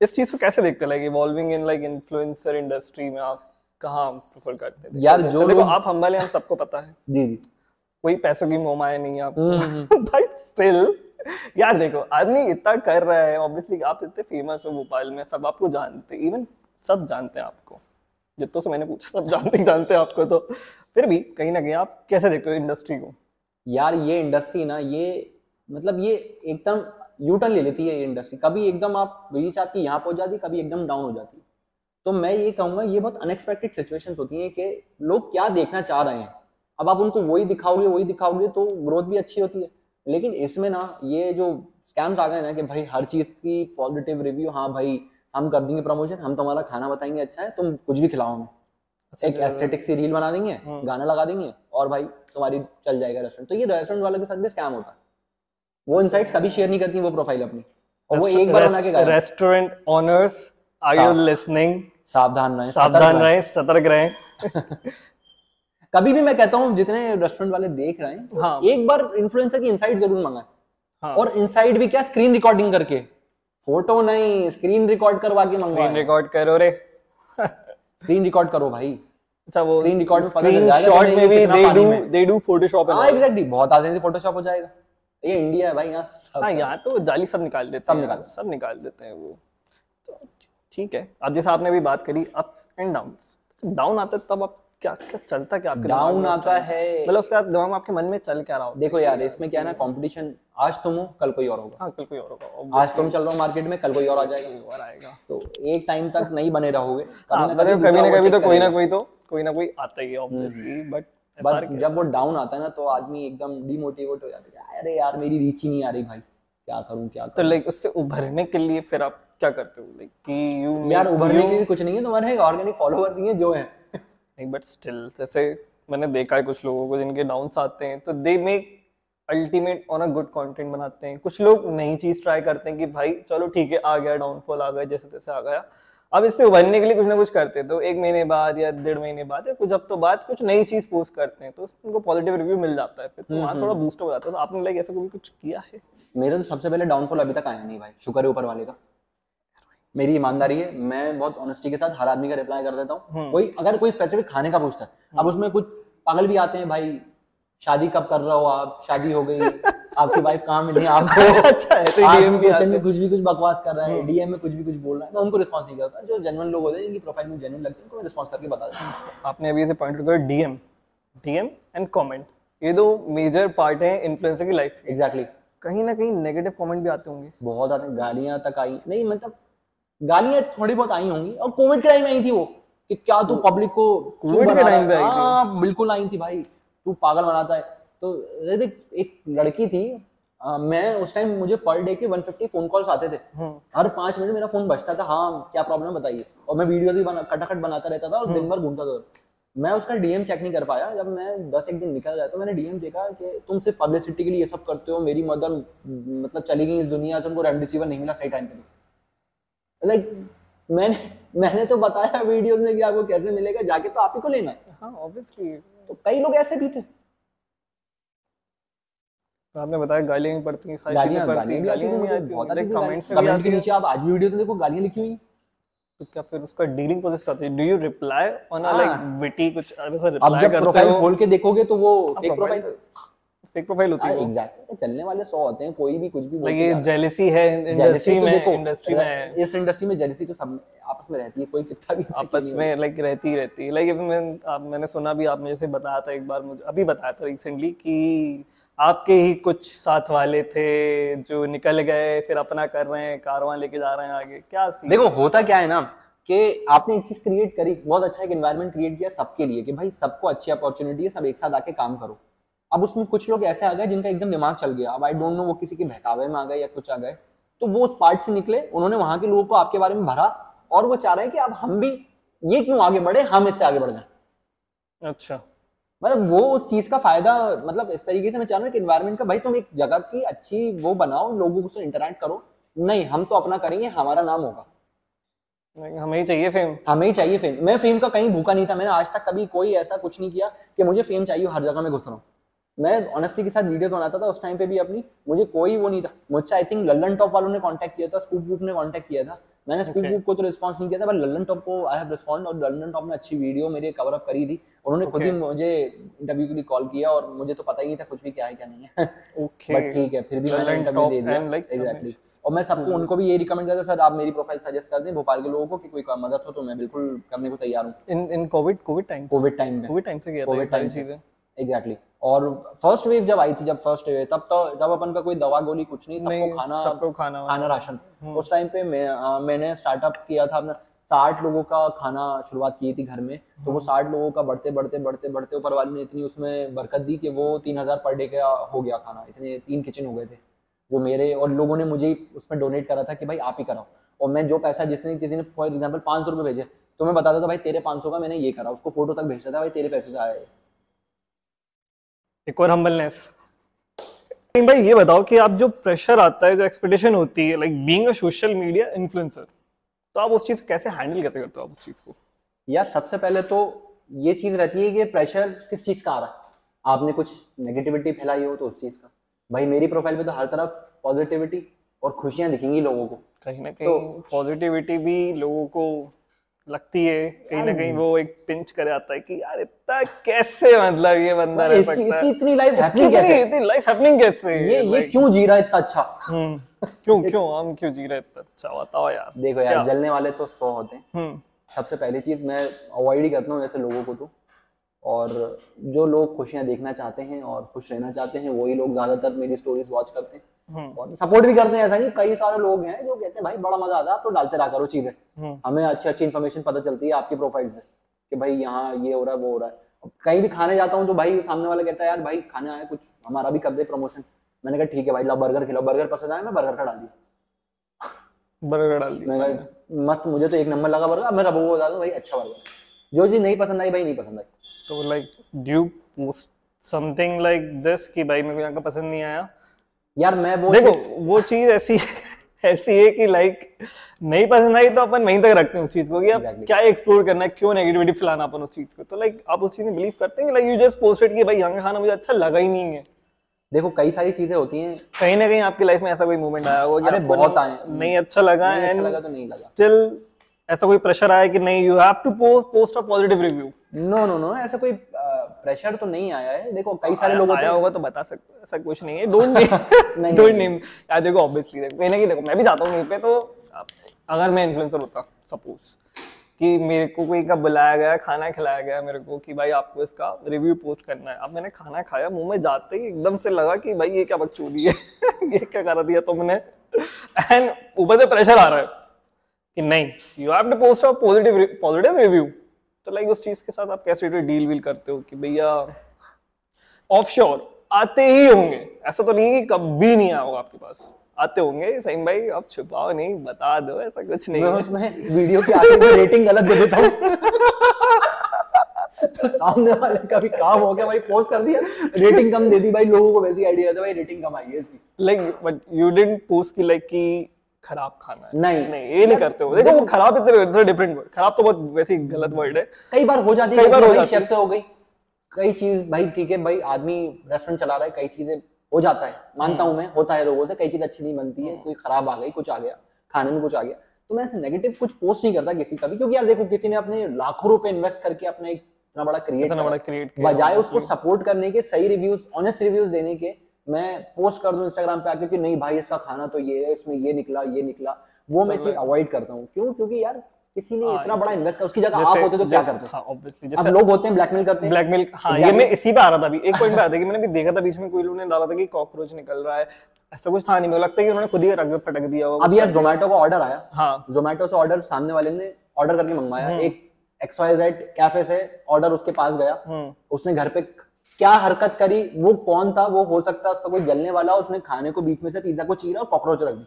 इस चीज़ को कैसे देखते हैं? Like evolving in like influencer industry में आप कहाँ प्रेफर करते हैं यार, जो देखो आप हम्बल हैं हम सबको पता है। *laughs* जी जी। कोई पैसों की मोमाया नहीं है आपको। हम्म, *laughs* बट स्टिल यार देखो आदमी इतना कर रहा है ऑब्वियसली आप इतने फ़ेमस हो भोपाल में सब आपको जानते हैं इवन सब जानते हैं आपको। जितनों से मैंने पूछा सब जानते जानते हैं आपको तो। फिर भी कहीं ना कहीं आप कैसे देखते हो इंडस्ट्री को? यार ये इंडस्ट्री ना ये मतलब ये एकदम यू टर्न ले लेती है ये इंडस्ट्री कभी एकदम आप रीच आपकी यहाँ पहुँच जाती कभी एकदम डाउन हो जाती। है तो मैं ये कहूँगा ये बहुत अनएक्सपेक्टेड सिचुएशंस होती हैं कि लोग क्या देखना चाह रहे हैं। अब आप उनको वही दिखाओगे वही दिखाओगे तो ग्रोथ भी अच्छी होती है। लेकिन इसमें ना ये जो स्कैम्स आ गए ना कि भाई हर चीज़ की पॉजिटिव रिव्यू हाँ भाई हम कर देंगे प्रमोशन हम तुम्हारा खाना बताएँगे अच्छा है तुम कुछ भी खिलाओ हमें। एक एस्थेटिक सी रील बना देंगे हम्म। गाना लगा देंगे और भाई तुम्हारी चल जाएगा रेस्टोरेंट तो ये रेस्टोरेंट वालों के साथ भी स्कैम होता है। वो इनसाइट्स कभी शेयर नहीं करती वो प्रोफ़ाइल अपनी। और वो एक बार बना के restaurant owners are you listening सावधान रहें सावधान रहें। सतर्क रहें। *laughs* कभी भी मैं कहता हूँ जितने रेस्टोरेंट वाले देख रहे हैं हाँ। एक बार इन्फ्लुएंसर की इनसाइट ज़रूर मंगाए हाँ। और इनसाइट भी क्या? स्क्रीन रिकॉर्डिंग करके। फ़ोटो नहीं स्क्रीन रिकॉर्ड करवा के स्क्रीन रिकॉर्ड करो रे। स्क्रीन रिकॉर्ड करो भाई। अच्छा वो Screen record में पता चल स्क्रीन शॉट में भी they do they do photoshop हाँ एग्जैक्टली बहुत आसानी से फोटोशॉप हो जाएगा। ये इंडिया है भाई यहाँ हाँ यहाँ तो जाली सब निकाल देते सब निकाल। सब निकाल देते हैं वो। ठीक है? अब जैसे आपने भी बात करी अप्स एंड डाउन्स डाउन आता है तब आप क्या क्या चलता क्या आपके डाउन आता है मतलब उसके दिमाग आपके मन में चल क्या रहा होता देखो यार इसमें क्या है ना कंपटीशन आज तुम हो कल कोई और होगा। हाँ कल कोई और होगा आज तुम चल रहे हो मार्केट में कल कोई और आ जाएगा। और आएगा। तो एक टाइम तक नहीं बने रहोगे। हाँ, कभी ना मतलब कभी ना कभी तो कोई ना कोई तो कोई ना कोई आता ही ऑब्वियसली बट बट जब वो डाउन आता है ना तो आदमी एकदम डिमोटिवेट हो जाता है अरे यार मेरी रीच ही नहीं आ रही भाई। क्या करूँ क्या तो लाइक उससे उभरने के लिए फिर आप क्या करते हो? लाइक कि यू यार उभरने के लिए कुछ नहीं है तुम्हारे ऑर्गेनिक फॉलोअर भी है जो है। *laughs* नहीं बट स्टिल जैसे मैंने देखा है कुछ लोगों को जिनके डाउन्स आते हैं तो they make ultimate on a good content बनाते हैं। कुछ लोग नई चीज़ ट्राई करते हैं कि भाई चलो ठीक है आ गया डाउनफॉल आ गया जैसे तैसे आ गया। अब इससे उभरने के लिए कुछ ना कुछ करते हैं तो एक महीने बाद या डेढ़ महीने बाद या कुछ हफ्तों बाद कुछ नई चीज़ पोस्ट करते हैं तो उनको पॉजिटिव रिव्यू मिल जाता है फिर तो वहाँ थोड़ा बूस्ट हो जाता है तो आपने लाइक ऐसा कभी कुछ किया है? मेरा तो सबसे पहले डाउनफॉल अभी तक आया नहीं भाई शुक्र है ऊपर वाले का। मेरी ईमानदारी है मैं बहुत ऑनेस्टी के साथ हर आदमी का रिप्लाई कर देता हूँ। कोई अगर कोई स्पेसिफिक खाने का पूछता है अब उसमें कुछ पागल भी आते हैं भाई शादी कब कर रहे हो आप? शादी हो गई आपकी वाइफ कहाँ मिली? आपको *laughs* अच्छा डीएम क्वेश्चन में कुछ भी कुछ बकवास कर रहा है डीएम में कुछ भी कुछ बोल रहा है मैं उनको रिस्पॉन्स नहीं करता। जो जेनुअन लोग होते हैं जिनकी प्रोफ़ाइल में जेनुअन लगते हैं उनको मैं रिस्पॉन्स करके बता देता हूँ। आपने अभी से पॉइंट किया डीएम डीएम एंड कमेंट ये दो मेजर पार्ट हैं इन्फ्लुएंसर की लाइफ एग्जैक्टली कहीं ना कहीं नेगेटिव कमेंट भी आते होंगे। बहुत आते गालियाँ तक आई। नहीं मतलब गालियाँ थोड़ी बहुत आई होंगी। और कोविड के टाइम आई थी वो कि क्या तू पब्लिक को कोविड के टाइम पे आई थी? हाँ बिल्कुल आई थी भाई। तू पागल बनाता है। तो देख एक लड़की थी आ, मैं उस टाइम मुझे पर डे के 150 फ़ोन कॉल्स आते थे। हम्म। हर पाँच मिनट मेरा फ़ोन बजता था हाँ क्या प्रॉब्लम बताइए। और मैं वीडियोस भी बना खटाखट बनाता रहता था और दिन भर घूमता था। मैं उसका डीएम चेक नहीं कर पाया। जब मैं दस एक दिन निकल जाया तो मैंने डीएम देखा कि तुम सिर्फ़ पब्लिसिटी के लिए ये सब करते हो मेरी मदर मतलब चली गई इस दुनिया से उनको रेमडेसिविर नहीं मिला सही टाइम पे लाइक मैंने मैंने तो बताया *laughs* वीडियोस में कि आपको कैसे मिलेगा जाके तो आप ही को लेना है। हाँ ऑब्वियसली तो कई लोग ऐसे भी थे। आपने बताया गालियाँ भी पड़ती हैं सारी गालियाँ चीज़ें पड़ती हैं गालियाँ भी आती हैं बहुत हैं आती कमेंट्स हैं भी कमेंट आती के हैं। नीचे आप आज भी वीडियोस में देखो गालियाँ लिखी हुई तो क्या फिर उसका डीलिंग प्रोसेस का do you reply on a हाँ। लाइक विटी कुछ ऐसा अब रिप्लाई जब करते प्रोफ़ाइल खोल के देखोगे तो वो फेक प्रोफ़ाइल फेक प्रोफ़ाइल होती है वो। एग्जैक्टली चलने वाले सौ होते हैं कोई भी कुछ भी लाइक बोलते ये है। जेलेसी है इंडस्ट्री तो में इंडस्ट्री में। है इस इंडस्ट्री में जेलसी तो सब आपस में रहती है कोई कितना भी अच्छा आपस में लाइक रहती रहती है। लाइक मैं आप मैंने सुना भी आपने जैसे बताया था एक बार मुझे अभी बताया था रिसेंटली कि आपके ही कुछ साथ वाले थे जो निकल गए फिर अपना कर रहे हैं कारवां लेके जा रहे हैं आगे। क्या सीन? देखो होता क्या है ना कि आपने एक चीज़ क्रिएट करी बहुत अच्छा एक एनवायरनमेंट क्रिएट किया सबके लिए कि भाई सबको अच्छी अपॉर्चुनिटी है सब एक साथ आके काम करो। अब उसमें कुछ लोग ऐसे आ गए जिनका एकदम दिमाग चल गया। अब आई डोंट नो वो किसी के बहकावे में आ गए या कुछ आ गए। तो वो उस पार्ट से निकले उन्होंने वहाँ के लोगों को आपके बारे में भरा और वो चाह रहे हैं कि अब हम भी ये क्यों आगे बढ़े हम इससे आगे बढ़ जाए। अच्छा। मतलब वो उस चीज़ का फ़ायदा मतलब इस तरीके से मैं चाह रहा हूँ कि इन्वायरमेंट का भाई तुम एक जगह की अच्छी वो बनाओ लोगों से इंटरेक्ट करो। नहीं हम तो अपना करेंगे हमारा नाम होगा। हमें ही चाहिए फेम हमें ही चाहिए फेम मैं फेम का कहीं भूखा नहीं था मैंने आज तक कभी कोई ऐसा कुछ नहीं किया कि मुझे फेम चाहिए हर जगह में घुस रहा हूँ। मैं ऑनेस्टी के साथ वीडियोस बनाता था उस टाइम पे भी अपनी मुझे कोई वो नहीं था। मुझसे आई थिंक लल्लन टॉप वालों ने कांटेक्ट किया था स्कूप वूप ने कांटेक्ट किया था। मैंने स्कूप Okay. को तो रिस्पांस नहीं किया था पर लल्लन टॉप को आई हैव रिस्पॉन्ड और लल्लन टॉप ने अच्छी वीडियो मेरी कवर अप करी थी। उन्होंने okay. खुद ही मुझे इंटरव्यू के लिए कॉल किया और मुझे तो पता ही नहीं था कुछ भी क्या है क्या नहीं है। *laughs* ओके बट ठीक है फिर भी मैंने इंटरव्यू दे दिया। एग्जैक्टली और मैं सबको उनको भी ये रिकमेंड करता सर आप मेरी प्रोफ़ाइल सजेस्ट कर दें भोपाल के लोगों को कि कोई काम मदद हो तो मैं बिल्कुल करने को तैयार हूँ। In in covid covid time covid time में कोविड टाइम से किया time से। चीज़ें। एग्जैक्टली और फ़र्स्ट वेव जब आई थी जब फ़र्स्ट वेव तब तो जब अपन का कोई दवा गोली कुछ नहीं सबको खाना सबको खाना खाना राशन। उस टाइम पे मैं अ, मैंने स्टार्टअप किया था अपना साठ लोगों का खाना शुरुआत की थी घर में। तो वो साठ लोगों का बढ़ते बढ़ते बढ़ते बढ़ते ऊपर वाले ने इतनी उसमें बरकत दी कि वो तीन हज़ार पर डे का हो गया खाना। इतने तीन किचन हो गए थे। वो मेरे और लोगों ने मुझे उसमें डोनेट करा था कि भाई आप ही कराओ। और मैं जो पैसा जिसने किसी ने फॉर एग्ज़ाम्पल पाँच सौ रुपये भेजे तो मैं बताता था भाई तेरे पाँच सौ का मैंने ये करा उसको फ़ोटो तक भेजता था भाई तेरे पैसे से आया ये। एक और हम्बलनेस भाई ये बताओ कि आप जो प्रेशर आता है जो एक्सपेक्टेशन होती है like being a social media influencer तो आप उस चीज़ को कैसे हैंडल कैसे करते हो आप उस चीज़ को? यार सबसे पहले तो ये चीज़ रहती है कि प्रेशर किस चीज़ का आ रहा है। आपने कुछ नेगेटिविटी फैलाई हो तो उस चीज़ का। भाई मेरी प्रोफ़ाइल पे तो हर तरफ़ पॉजिटिविटी और खुशियाँ दिखेंगी लोगों को। कहीं ना तो- कहीं पॉजिटिविटी भी लोगों को लगती है कहीं ना कहीं वो एक पिंच कर आता है कि यार इतना कैसे मतलब ये बंदा रह सकता इसकी इतनी लाइफ हैप्पी कैसे? इतनी इतनी लाइफ हैपनिंग कैसे? ये ये क्यों जी रहा है इतना अच्छा? हम्म, क्यों क्यों? हम क्यों जी रहे इतना अच्छा? बताओ यार। देखो यार जलने वाले तो सौ होते हैं। हम्म। सबसे पहली चीज़ मैं अवॉइड ही करता हूँ ऐसे लोगों को तो। और जो लोग खुशियाँ देखना चाहते हैं और खुश रहना चाहते हैं वही लोग ज़्यादातर मेरी स्टोरीज वॉच करते हैं। और सपोर्ट भी करते हैं ऐसा नहीं कई सारे लोग हैं जो कहते हैं भाई बड़ा मज़ा आता है आप तो डालते रहा करो चीज़ें। हम्म। हमें अच्छी अच्छी इन्फॉर्मेशन पता चलती है आपकी प्रोफ़ाइल से कि भाई यहाँ ये हो रहा है वो हो रहा है। कहीं भी खाने जाता हूँ तो भाई सामने वाला कहता है यार भाई खाने आए कुछ हमारा भी कर दे प्रमोशन मैंने कहा ठीक है भाई लो बर्गर खिलाओ बर्गर पसंद आया मैं बर्गर का डाल दिया। बर्गर डाल दिया। मस्त मुझे तो एक नंबर लगा बर्गर मैं रबो बता दूँ भाई अच्छा बर्गर जो चीज़ नहीं पसंद आई भाई नहीं पसंद आई। तो like do something like this कि भाई मेरे को यहाँ का पसंद नहीं आया? यार मैं वो देखो चीज़- वो चीज़ ऐसी ऐसी है कि लाइक नहीं पसंद आई तो अपन वहीं तक रखते हैं उस चीज़ को कि अब Exactly. क्या एक्सप्लोर करना है क्यों नेगेटिविटी फैलाना अपन उस चीज़ को? तो लाइक आप उस चीज़ में बिलीव करते हैं कि लाइक यू जस्ट पोस्टेड कि भाई यहाँ का खाना मुझे अच्छा लगा ही नहीं है। देखो कई सारी चीज़ें होती हैं। कहीं ना कहीं आपकी लाइफ में ऐसा कोई मोमेंट आया होगा अरे बहुत आए। नहीं अच्छा लगा नहीं अच्छा एंड लगा तो नहीं लगा। स्टिल ऐसा कोई प्रेशर आया कि नहीं you have to post a positive review no no no ऐसा कोई प्रेशर तो नहीं आया है। देखो कई सारे लोग आया होगा तो बता सकते ऐसा कुछ नहीं है। डोंट *laughs* नहीं, डोंट नेम यार देखो ऑब्वियसली देखो कहीं ना कहीं देखो मैं भी जाता हूँ कहीं पे तो अगर मैं इन्फ्लुएंसर होता सपोज़ कि मेरे को कोई का बुलाया गया खाना खिलाया गया मेरे को कि भाई आपको इसका रिव्यू पोस्ट करना है। अब मैंने खाना खाया मुँह में जाते ही एकदम से लगा कि भाई ये क्या बकचोदी है *laughs* ये क्या करा दिया तुमने? एंड ऊपर से प्रेशर आ रहा है कि नहीं you have to post a positive positive review तो लाइक उस चीज़ के साथ आप कैसे डील वील करते हो कि भैया ऑफशोर आते ही होंगे। ऐसा तो नहीं कि कभी नहीं होगा आपके पास। आते होंगे सही भाई आप छुपाओ नहीं बता दो ऐसा कुछ नहीं मैं उसमें वीडियो के में रेटिंग गलत दे देता हूँ। तो सामने वाले का भी काम हो गया भाई पोस्ट कर दिया। रेटिंग कम दे दी भाई लोगों को वैसी आइडिया था भाई रेटिंग कम आई है इसकी। Like but you didn't post की लाइक कि खराब खाना है। नहीं। नहीं ये नहीं करते हो देखो वो खराब इट्स डिफरेंट वर्ड खराब तो बहुत वैसे ही गलत वर्ड है। कई बार हो जाती है कई बार हो जाती है। से हो गई। कई चीज़ भाई ठीक है भाई आदमी रेस्टोरेंट चला रहा है कई चीज़ें हो जाता है। मानता हूँ मैं होता है लोगों से कई चीज़ अच्छी नहीं बनती है कोई खराब आ गई कुछ आ गया खाने में कुछ आ गया। तो मैं ऐसे नेगेटिव कुछ पोस्ट नहीं करता किसी का भी क्योंकि यार देखो किसी ने अपने लाखों रुपए इन्वेस्ट करके अपना एक इतना बड़ा क्रिएट इतना बड़ा क्रिएट बजाय उसको सपोर्ट करने के सही रिव्यूज़ ऑनेस्ट रिव्यूज़ देने के मैं पोस्ट कर दूँ इंस्टाग्राम पे आके कि नहीं भाई इसका खाना तो ये है इसमें ये निकला ये निकला। वो मैं चीज़ अवॉइड करता हूँ। क्यों? क्योंकि यार किसी ने हाँ, इतना बड़ा इन्वेस्ट कर उसकी जगह आप होते तो क्या करते? हाँ अब लोग होते हैं ब्लैकमेल करते हैं। ब्लैकमेल हाँ ये. मैं इसी पे आ रहा था अभी। एक पॉइंट पे आ रहा था कि मैंने भी देखा था बीच में कोई लोग ने डाला था कि कॉकरोच निकल रहा है। ऐसा कुछ था नहीं मुझे लगता है कि उन्होंने खुद ही रग फटक दिया होगा। अब यार जोमेटो का ऑर्डर आया। हाँ। जोमेटो से ऑर्डर सामने वाले ने ऑर्डर करके मंगवाया। हम्म। एक कैफ़े से ऑर्डर उसके पास गया। हम्म। उसने घर पे क्या हरकत करी वो कौन था वो हो सकता है उसका कोई जलने वाला उसने खाने को बीच में से पिज्जा को चीरा और कॉकरोच रख दी।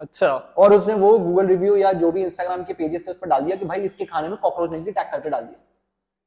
अच्छा। और उसने वो गूगल रिव्यू या जो भी इंस्टाग्राम के पेजेस थे उस पर डाल दिया कि भाई इसके खाने में कॉकरोच निकली टैग करके डाल दिया।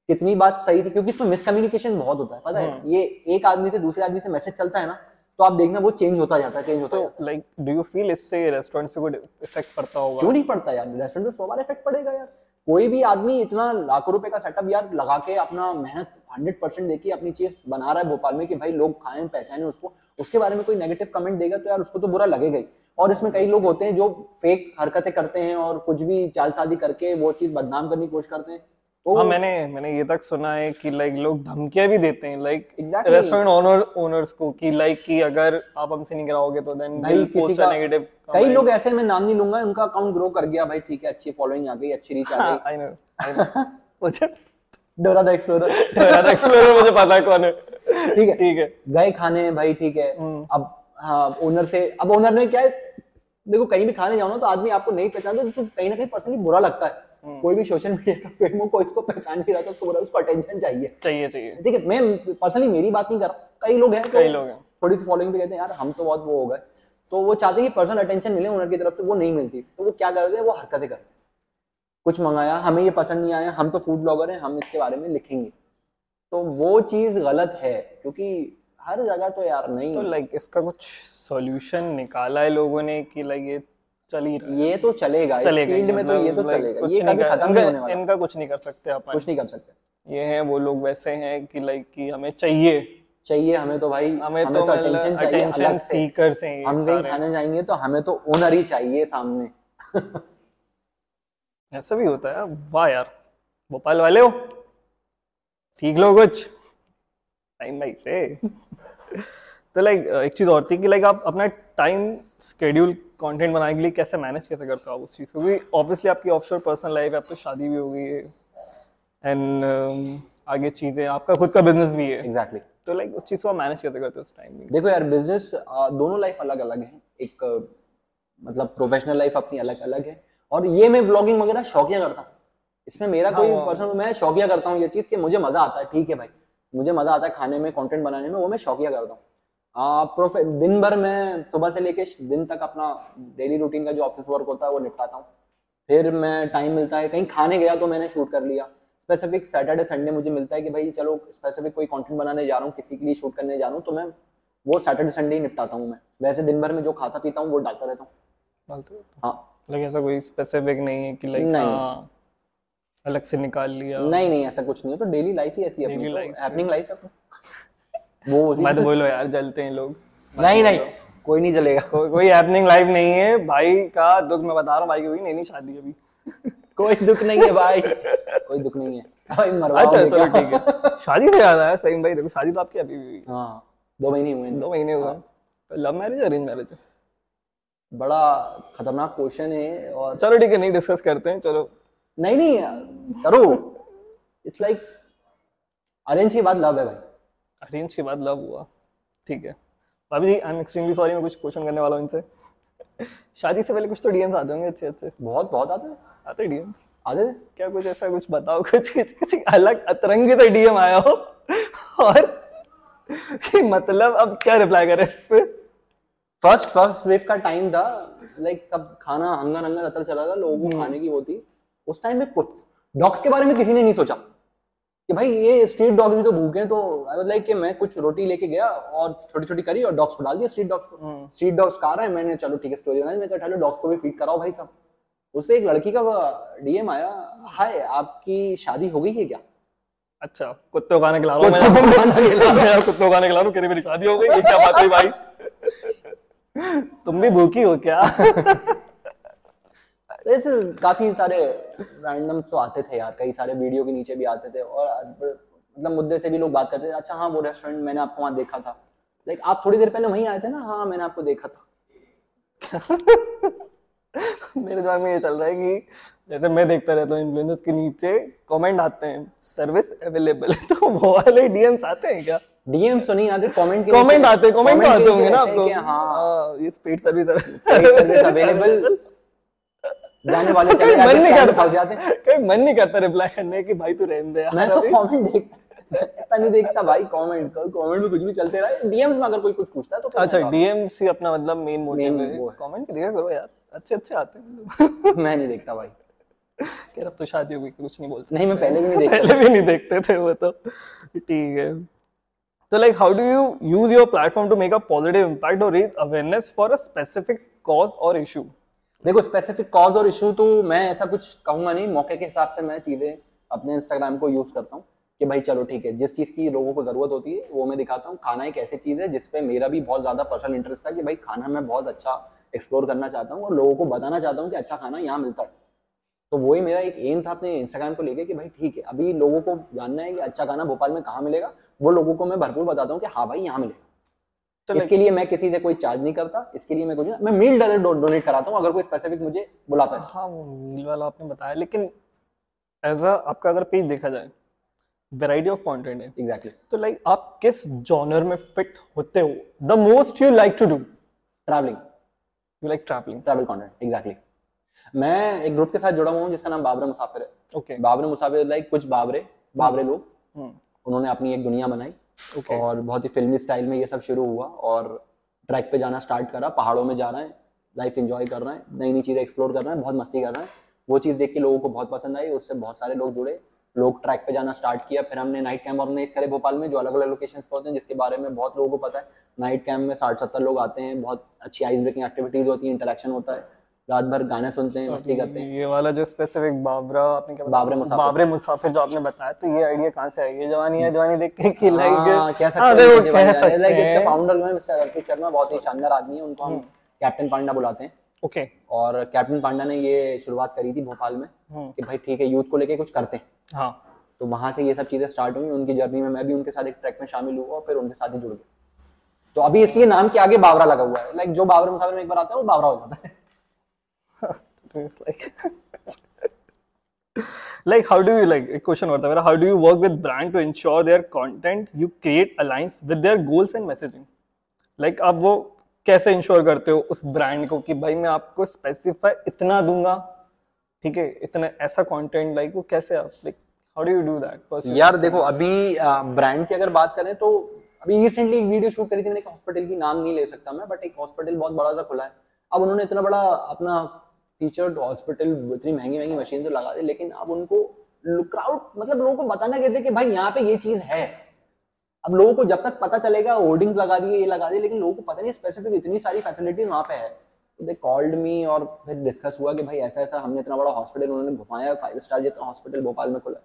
कितनी बात सही थी क्योंकि इसमें मिसकम्युनिकेशन बहुत होता है पता है? हम्म। ये एक आदमी से दूसरे आदमी से मैसेज चलता है ना तो आप देखना वो चेंज होता जाता है चेंज होता तो है। लाइक डू यू फील इससे रेस्टोरेंट्स पे कोई इफ़ेक्ट पड़ता होगा? क्यों नहीं पड़ता यार? रेस्टोरेंट में सौ बार इफ़ेक्ट पड़ेगा यार। कोई भी आदमी इतना लाखों रुपए का सेटअप यार लगा के अपना मेहनत हंड्रेड परसेंट देखिए अपनी चीज़ बना रहा है भोपाल में कि भाई लोग खाएँ, पहचाने उसको, उसके बारे में कोई नेगेटिव कमेंट देगा तो यार उसको तो बुरा लगेगा ही। और इसमें कई लोग होते हैं जो फेक हरकतें करते हैं और कुछ भी चालसाजी करके वो चीज़ बदनाम करने की कोशिश करते हैं। तो हाँ मैंने मैंने ये तक सुना है कि लाइक लोग धमकियाँ भी देते हैं like Exactly. Restaurant owner owners को कि लाइक कि अगर आप हमसे नहीं कराओगे तो देन भाई किसी का नेगेटिव कई लोग ऐसे मैं नाम नहीं लूँगा उनका अकाउंट ग्रो कर गया भाई ठीक है अच्छी फॉलोइंग आ गई अच्छी रीच आ गई। आई नो आई नो मुझे डोरा द एक्सप्लोरर यार एक्सप्लोरर मुझे पता है कौन है। ठीक है ठीक है। गए खाने भाई ठीक है। हम्म। अब हाँ ओनर से अब ओनर ने क्या है देखो कहीं भी खाने जाओ ना तो आदमी आपको नहीं पहचानता तो कहीं ना कहीं पर्सनली बुरा लगता है। कोई भी सोशल मीडिया का फेमो को इसको पहचान नहीं रहा तो उसको बुरा उसको अटेंशन चाहिए। चाहिए चाहिए। है मैं पर्सनली मेरी बात नहीं कर रहा कई लोग हैं कई तो लोग हैं। थोड़ी सी फॉलोइंग पे कहते हैं यार हम तो बहुत वो हो गए। तो वो चाहते हैं कि पर्सनल अटेंशन मिले ओनर की तरफ़ से वो नहीं मिलती। तो वो क्या करते हैं? वो हरकतें करते हैं। कुछ मंगाया हमें ये पसंद नहीं आया हम तो फ़ूड ब्लॉगर हैं हम इसके बारे में लिखेंगे। तो वो चीज़ गलत है क्योंकि हर जगह तो यार नहीं तो लाइक इसका कुछ सॉल्यूशन निकाला है लोगों ने कि लाइक ये चल ही रहा ये तो चलेगा चलेगा फ़ील्ड में तो ये तो मतलब, चलेगा कुछ ये कभी खत्म नहीं होने इनका, वाला इनका कुछ नहीं कर सकते अपन। कुछ नहीं कर सकते। ये हैं वो लोग वैसे हैं कि लाइक कि हमें चाहिए। चाहिए हमें तो भाई हमें तो मतलब attention चाहिए अटेंशन अलग से। सीकर्स हैं हम कहीं खाने जाएँगे तो हमें तो ओनर ही चाहिए सामने। *laughs* ऐसा भी होता है। वाह यार भोपाल वाले हो? सीख लो कुछ। टाइम भाई से। *laughs* तो लाइक एक चीज़ और थी कि लाइक आप अपना टाइम स्केड्यूल कंटेंट बनाने के लिए कैसे मैनेज कैसे करते हो आप उस चीज़ को? क्योंकि ऑब्वियसली आपकी ऑफशोर पर्सनल लाइफ है आप तो शादी भी हो गई है एंड आगे चीज़ें आपका खुद का बिज़नेस भी है। Exactly exactly. तो लाइक उस चीज़ को आप मैनेज कैसे करते हो उस टाइम में? देखो यार बिज़नेस दोनों लाइफ अलग अलग है। एक मतलब प्रोफेशनल लाइफ अपनी अलग अलग है। और ये मैं ब्लॉगिंग वगैरह शौकिया करता हूँ। इसमें मेरा हाँ, कोई पर्सनल मैं शौकिया करता हूँ ये चीज़ कि मुझे मज़ा आता है ठीक है भाई। मुझे मज़ा आता है खाने में कंटेंट बनाने में वो मैं शौकिया करता हूँ। प्रोफे दिन भर मैं सुबह से लेके दिन तक अपना डेली रूटीन का जो ऑफ़िस वर्क होता है वो निपटाता हूँ। फिर मैं टाइम मिलता है कहीं खाने गया तो मैंने शूट कर लिया। स्पेसिफिक सैटरडे संडे मुझे मिलता है कि भाई चलो स्पेसिफिक कोई कंटेंट बनाने जा रहा हूँ किसी के लिए शूट करने जा रहा हूँ तो मैं वो सैटरडे संडे ही निपटाता हूँ मैं। वैसे दिन भर में जो खाता पीता हूँ वो डालता रहता हूँ। हाँ? ऐसा कोई स्पेसिफिक नहीं है कि लाइक नहीं। हाँ अलग से निकाल लिया। नहीं नहीं ऐसा कुछ नहीं है तो डेली लाइफ ही ऐसी है अपनी हैपनिंग लाइफ है अपनी। वो मत बोलो यार जलते हैं लोग। नहीं नहीं कोई नहीं चलेगा कोई कोई हैपनिंग लाइफ नहीं है। भाई का दुख मैं बता रहा हूँ भाई की हुई नहीं नहीं शादी अभी। *laughs* कोई दुख नहीं है भाई। कोई दुख नहीं है। भाई मरवाओगे अच्छा चलो ठीक है। शादी से याद आया सही भाई देखो शादी तो आपकी अभी भी हुई। हाँ दो महीने हुए दो महीने हुए तो लव मैरिज अरेंज मैरिज बड़ा खतरनाक क्वेश्चन है और चलो ठीक है नहीं डिस्कस करते हैं चलो। नहीं नहीं करो। इट्स लाइक अरेंज के बाद लव है भाई। अरेंज के बाद लव हुआ। ठीक है। भाभी जी आई एम एक्सट्रीमली सॉरी मैं कुछ क्वेश्चन करने वाला हूँ इनसे। शादी से पहले कुछ तो डीएम्स आते होंगे अच्छे अच्छे। बहुत बहुत आते हैं? आते डीएम्स आते क्या कुछ ऐसा कुछ बताओ? कुछ कुछ कुछ अलग अतरंगी सा डीएम आया हो? और कि मतलब अब क्या रिप्लाई करें इस पे? फ़र्स्ट फ़र्स्ट वेव का टाइम था। लाइक सब खाना हंगर हंगर अतर चला था। लोगों को खाने की वो थी। उस टाइम में कुछ डॉग्स के बारे में किसी ने नहीं सोचा। कि भाई ये स्ट्रीट डॉग भी तो भूखे हैं तो आई वाज लाइक कि मैं कुछ रोटी लेके गया और छोटी छोटी करी और डॉग्स को डाल दिया स्ट्रीट डॉग्स स्ट्रीट डॉग्स खा रहा है मैंने चलो ठीक है स्टोरी बनाई मैं कहा चलो डॉग्स को भी फ़ीड कराओ भाई साहब। उस पे एक लड़की का डीएम आया हाय आपकी शादी हो गई है क्या? अच्छा कुत्ते को खाना खिला रहा हूँ मैं कुत्ते को खाना खिला रहा हूँ कह रही मेरी शादी हो गई ये क्या बात हुई भाई? *laughs* तुम भी भूखी हो क्या? तो काफ़ी सारे रैंडम तो आते थे यार कई सारे वीडियो के नीचे भी आते थे और मतलब मुद्दे से भी लोग बात करते थे अच्छा हाँ वो रेस्टोरेंट मैंने आपको वहाँ देखा था। लाइक आप थोड़ी देर पहले वहीं आए थे ना? हाँ मैंने आपको देखा था। *laughs* मेरे दिमाग में ये चल रहा है कि जैसे मैं देखता रहता हूँ इन्फ्लुएंसर्स के नीचे कमेंट आते हैं सर्विस अवेलेबल है। *laughs* तो वो वाले डीएम्स आते हैं क्या? डीएम तो नहीं आते कमेंट कमेंट आते हैं कमेंट तो आते होंगे ना आपको हाँ हाँ। ये स्पीड सर्विस अवेलेबल जाने वाले चले कहीं मन नहीं करता। फंस जाते कहीं मन नहीं करता रिप्लाई करने की भाई तू रहने दे मैं तो कमेंट देखता इतना नहीं देखता भाई कमेंट कमेंट में कुछ भी चलते रहे। डीएम्स में अगर कोई कुछ पूछता तो अच्छा मैं डीएम सी अपना मतलब मेन मोटिव है। कमेंट देखा करो यार अच्छे अच्छे आते हैं। मैं नहीं देखता भाई। यार अब तो शादी हो गई कुछ नहीं बोल सकते। नहीं मैं पहले भी नहीं देखता। पहले भी नहीं देखते थे वो तो। ठीक है। तो like how do you use your platform to make a positive impact और raise awareness for a specific cause और इशू देखो स्पेसिफिक कॉज और इशू तो मैं ऐसा कुछ कहूँगा नहीं। मौके के हिसाब से मैं चीज़ें अपने इंस्टाग्राम को यूज़ करता हूँ कि भाई चलो ठीक है, जिस चीज़ की लोगों को ज़रूरत होती है, वो मैं दिखाता हूँ। खाना एक ऐसी चीज़ है जिसपे मेरा भी बहुत ज़्यादा पर्सनल इंटरेस्ट था कि भाई खाना मैं बहुत अच्छा एक्सप्लोर करना चाहता हूँ और लोगों को बताना चाहता हूँ कि अच्छा खाना यहाँ मिलता है। तो वही मेरा एक एम था अपने इंस्टाग्राम को लेके कि भाई ठीक है, अभी लोगों को जानना है कि अच्छा खाना भोपाल में कहाँ मिलेगा, वो लोगों को मैं भरपूर बताता हूँ कि हाँ भाई यहाँ मिलेगा। इसके लिए मैं किसी से कोई चार्ज नहीं करता इसके लिए मैं कुछ मैं मील डायरेक्ट डोनेट कराता हूँ अगर कोई स्पेसिफिक मुझे बुलाता है। हाँ वो मील वाला आपने बताया लेकिन एज अ आपका अगर पेज देखा जाए वैरायटी ऑफ़ कंटेंट है। Exactly exactly. तो लाइक आप किस जॉनर में फिट होते हो? The most you like to do travelling you like travelling travel content exactly मैं एक ग्रुप के साथ जुड़ा हुआ हूँ जिसका नाम बाबरे मुसाफिर है। ओके बाबरे मुसाफिर लाइक कुछ बाबरे बाबरे लोग। हम्म। उन्होंने अपनी एक दुनिया बनाई। ओके और बहुत ही फिल्मी स्टाइल में ये सब शुरू हुआ और ट्रैक पे जाना स्टार्ट करा, पहाड़ों में जा रहे हैं लाइफ एंजॉय कर रहे हैं नई नई चीज़ें एक्सप्लोर कर रहे हैं, बहुत मस्ती कर रहे हैं। वो चीज़ देख के लोगों को बहुत पसंद आई, उससे बहुत सारे लोग जुड़े। लोग ट्रैक पे जाना स्टार्ट किया, फिर हमने नाइट कैंप ऑर्गेनाइज करे भोपाल में, जो अलग अलग लोकेशन पे होते हैं, जिसके बारे में बहुत लोगों को पता है। नाइट कैंप में साठ सत्तर लोग आते हैं, बहुत अच्छी आइस ब्रेकिंग एक्टिविटीज़ होती है इंटरेक्शन होता है। रात भर गाने सुनते हैं मस्ती करते हैं। ये वाला जो स्पेसिफिक बाबरा आपने क्या बाबरे मुसाफिर। बाबरे मुसाफिर जो आपने बताया तो ये आइडिया कहाँ से आई? ये जवानी है जवानी देख के कि लाइक हाँ, कह सकते हाँ, हैं देखो, कह सकते like इसके फाउंडर है। मिस्टर अर्पित शर्मा बहुत ही शानदार आदमी है उनको हम कैप्टन पांडा बुलाते हैं। ओके और कैप्टन पांडा ने ये शुरुआत करी थी भोपाल में हम्म। कि भाई ठीक है यूथ को लेके कुछ करते हैं। हाँ। तो वहाँ से ये सब चीज़ें स्टार्ट हुई उनकी जर्नी में मैं भी उनके साथ एक ट्रैक में शामिल हुआ और फिर उनके साथ ही जुड़ गया। तो अभी इसलिए नाम के आगे बावरा लगा हुआ है। लाइक जो बावरा मुसाफिर में एक बार आता है वो बावरा हो जाता है। *laughs* like how do you, like a question होता है how do you work with brand to ensure their content, you create aligns with their goals and messaging? Like, आप वो कैसे इंश्योर करते हो उस ब्रांड को कि भाई मैं आपको स्पेसिफाई इतना दूँगा? ठीक है, इतना ऐसा कंटेंट लाइक वो कैसे आप like how do you do that यार देखो, अभी ब्रांड की अगर बात करें तो अभी रिसेंटली एक वीडियो शूट करी थी मैंने एक हॉस्पिटल की नाम नहीं ले सकता मैं बट एक हॉस्पिटल बहुत बड़ा सा खुला है। अब उन्होंने इतना बड़ा अपना फीचर्ड हॉस्पिटल इतनी महँगी महँगी मशीन तो लगा दी, लेकिन अब उनको क्राउड मतलब लोगों को बताना कहते कि भाई यहाँ पे ये चीज़ है। अब लोगों को जब तक पता चलेगा होर्डिंग्स लगा दिए, ये लगा दिए, लेकिन लोगों को पता नहीं स्पेसिफिक इतनी सारी फैसिलिटीज़ वहाँ पे है। दे कॉल्ड मी और फिर डिस्कस हुआ कि भाई ऐसा ऐसा हमने इतना बड़ा हॉस्पिटल उन्होंने घुमाया फाइव स्टार जितना हॉस्पिटल भोपाल में खुला।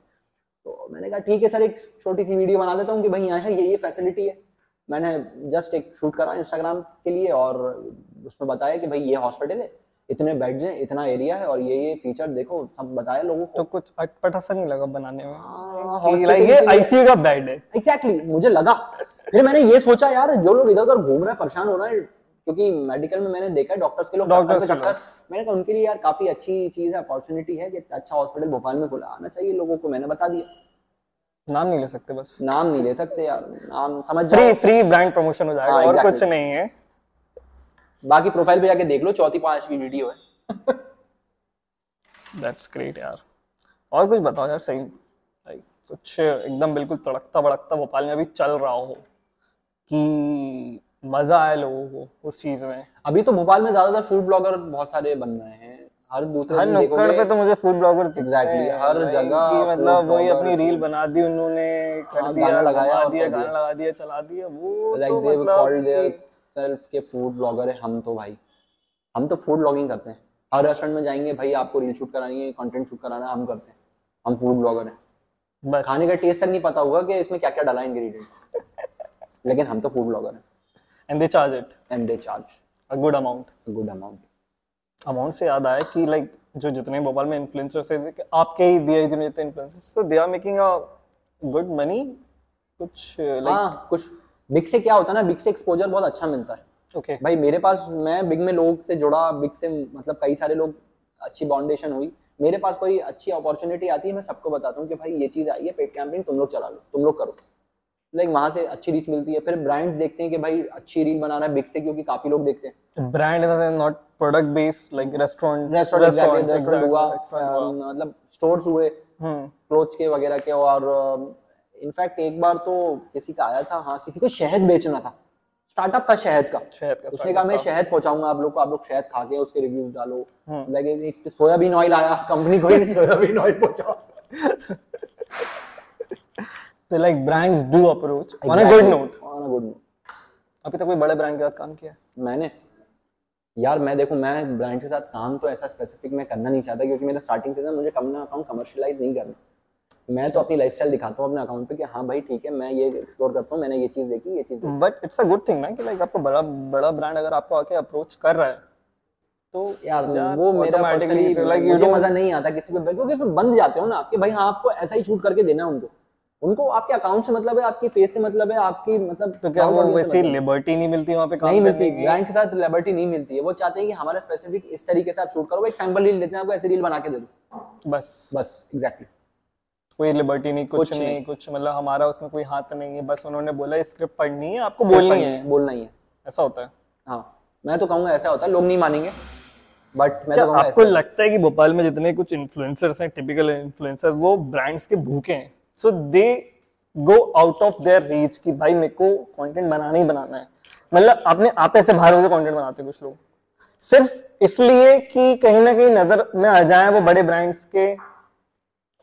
तो मैंने कहा, ठीक है सर, एक छोटी सी वीडियो बना देता हूँ कि भाई यहाँ है ये ये फैसिलिटी है। मैंने जस्ट एक शूट करा इंस्टाग्राम के लिए और उसमें बताया कि भाई ये हॉस्पिटल है। इतने बेड्स हैं इतना एरिया है और ये ये फीचर देखो सब बताया लोगों को। तो कुछ अटपटा सा नहीं लगा बनाने में? हाँ, ये आईसीयू का बेड है। एग्जैक्टली exactly, मुझे लगा। फिर मैंने ये सोचा यार जो लोग इधर उधर घूम रहे हैं परेशान हो रहे हैं क्योंकि मेडिकल में मैंने देखा है डॉक्टर्स के लोग चक्कर के चक्कर मैंने कहा उनके लिए यार काफ़ी अच्छी चीज़ है अपॉर्चुनिटी है कि अच्छा हॉस्पिटल भोपाल में खुला आना चाहिए लोगों को। मैंने बता दिया। नाम नहीं ले सकते बस। नाम नहीं ले सकते यार नाम समझ फ्री फ्री ब्रांड प्रमोशन हो जाएगा हाँ, और कुछ नहीं है। बाकी प्रोफ़ाइल पे जाके देख लो चौथी पांचवी वीडियो है। दैट्स ग्रेट यार। और कुछ बताओ यार सही लाइक कुछ एकदम बिल्कुल तड़कता भड़कता भोपाल में अभी चल रहा हो कि मज़ा आए लोगों को उस चीज़ में। अभी तो भोपाल में ज़्यादातर फ़ूड ब्लॉगर बहुत सारे बन रहे हैं। हर दूसरे हर नुक्कड़ पे तो मुझे फ़ूड ब्लॉगर्स हैं, हर जगह कि मतलब वही अपनी रील बना दी उन्होंने कर हाँ, दिया गाना लगाया दिया गाना लगा दिया चला दिया वो लाइक तो दे मतलब सेल्फ के फ़ूड ब्लॉगर है हम तो भाई। हम तो फ़ूड ब्लॉगिंग करते हैं। हर रेस्टोरेंट में जाएँगे भाई आपको रील शूट करानी है कंटेंट शूट कराना है हम करते हैं। हम फ़ूड ब्लॉगर हैं। बस। खाने का टेस्ट तक नहीं पता होगा कि इसमें क्या क्या डाला इंग्रेडिएंट लेकिन हम तो फ़ूड ब्लॉगर हैं। And they charge it and they charge a good amount good amount amount से याद आया कि लाइक जो जितने भोपाल में इन्फ्लुएंसर्स हैं आपके ही बीआईजी में जितने influencers so they are making a good money कुछ लाइक हाँ कुछ बिग से क्या होता है ना बिग से एक्सपोजर बहुत अच्छा मिलता है। Okay okay. भाई मेरे पास मैं बिग में लोग से जुड़ा बिग से मतलब कई सारे लोग अच्छी बाउंडेशन हुई। मेरे पास कोई अच्छी अपॉर्चुनिटी आती है मैं सबको बताता हूँ कि भाई ये चीज़ आई है पेड कैंपेन तुम लोग चला लो तुम लोग करो। लाइक वहाँ से अच्छी रीच मिलती है। फिर ब्रांड्स देखते हैं कि भाई अच्छी रील बना रहा है बिग से क्योंकि काफ़ी लोग देखते हैं। Brand the not product based like restaurant restaurant हुआ मतलब स्टोर्स हुए हम्म क्लोथ्स के वगैरह के और इनफैक्ट एक बार तो किसी का आया था हाँ किसी को शहद बेचना था। स्टार्टअप था शहद का। शहद का उसने कहा मैं शहद पहुंचाऊँगा आप लोग को आप लोग शहद खा के उसके रिव्यूज़ डालो। हम्म। लगे एक सोयाबीन ऑयल आया कंपनी को soybean oil पहुंचाओ। *laughs* So like brands do approach on a good note. On a good note अभी तक कोई बड़े ब्रांड के साथ काम किया? है? मैंने? यार मैं देखो मैं ब्रांड के साथ काम तो ऐसा स्पेसिफिक मैं करना नहीं चाहता क्योंकि मेरा स्टार्टिंग से था मुझे अपना अकाउंट कमर्शियलाइज नहीं करना। मैं तो अपनी लाइफस्टाइल दिखाता हूँ अपने अकाउंट पे कि हाँ भाई ठीक है मैं ये एक्सप्लोर करता हूँ मैंने ये चीज़ देखी ये चीज़ but it's a good thing ना कि लाइक आपको बड़ा बड़ा ब्रांड अगर आपको आके अप्रोच कर रहा है तो यार वो मेरा पर्सनली like you मुझे मज़ा नहीं आता किसी पे क्योंकि उसमें बंद जाते हो ना आपके भाई हाँ आपको ऐसा ही शूट करके देना है उनको। उनको आपके अकाउंट से मतलब है आपकी फेस से मतलब है आपकी मतलब तो क्या वो वैसी मतलब। लिबर्टी नहीं मिलती वहाँ पे काम नहीं करने मिलती की? ब्रांड के साथ लिबर्टी नहीं मिलती है। वो चाहते हैं कि हमारा स्पेसिफिक इस तरीके से आप शूट करो एक सैंपल रील देते हैं आपको ऐसी रील बना के दे दो। बस। बस एग्जैक्टली कोई लिबर्टी नहीं कुछ कुछ नहीं नहीं। कुछ मतलब हमारा उसमें कोई हाथ नहीं है बस उन्होंने बोला स्क्रिप्ट पढ़नी है आपको बोलनी है। बोलना ही है। ऐसा होता है। हाँ मैं तो कहूँगा ऐसा होता है लोग नहीं मानेंगे बट मैं क्या तो आपको लगता है कि भोपाल में जितने कुछ इन्फ्लुएंसर्स हैं टिपिकल इन्फ्लुएंसर्स वो ब्रांड्स के भूखे हैं? So they go out of their reach कि भाई मेरे को कंटेंट बनाना ही बनाना है। मतलब आपने आप ऐसे बाहर होकर कंटेंट बनाते कुछ लोग। सिर्फ़ इसलिए कि कहीं ना कहीं नज़र में आ जाए वो बड़े ब्रांड्स के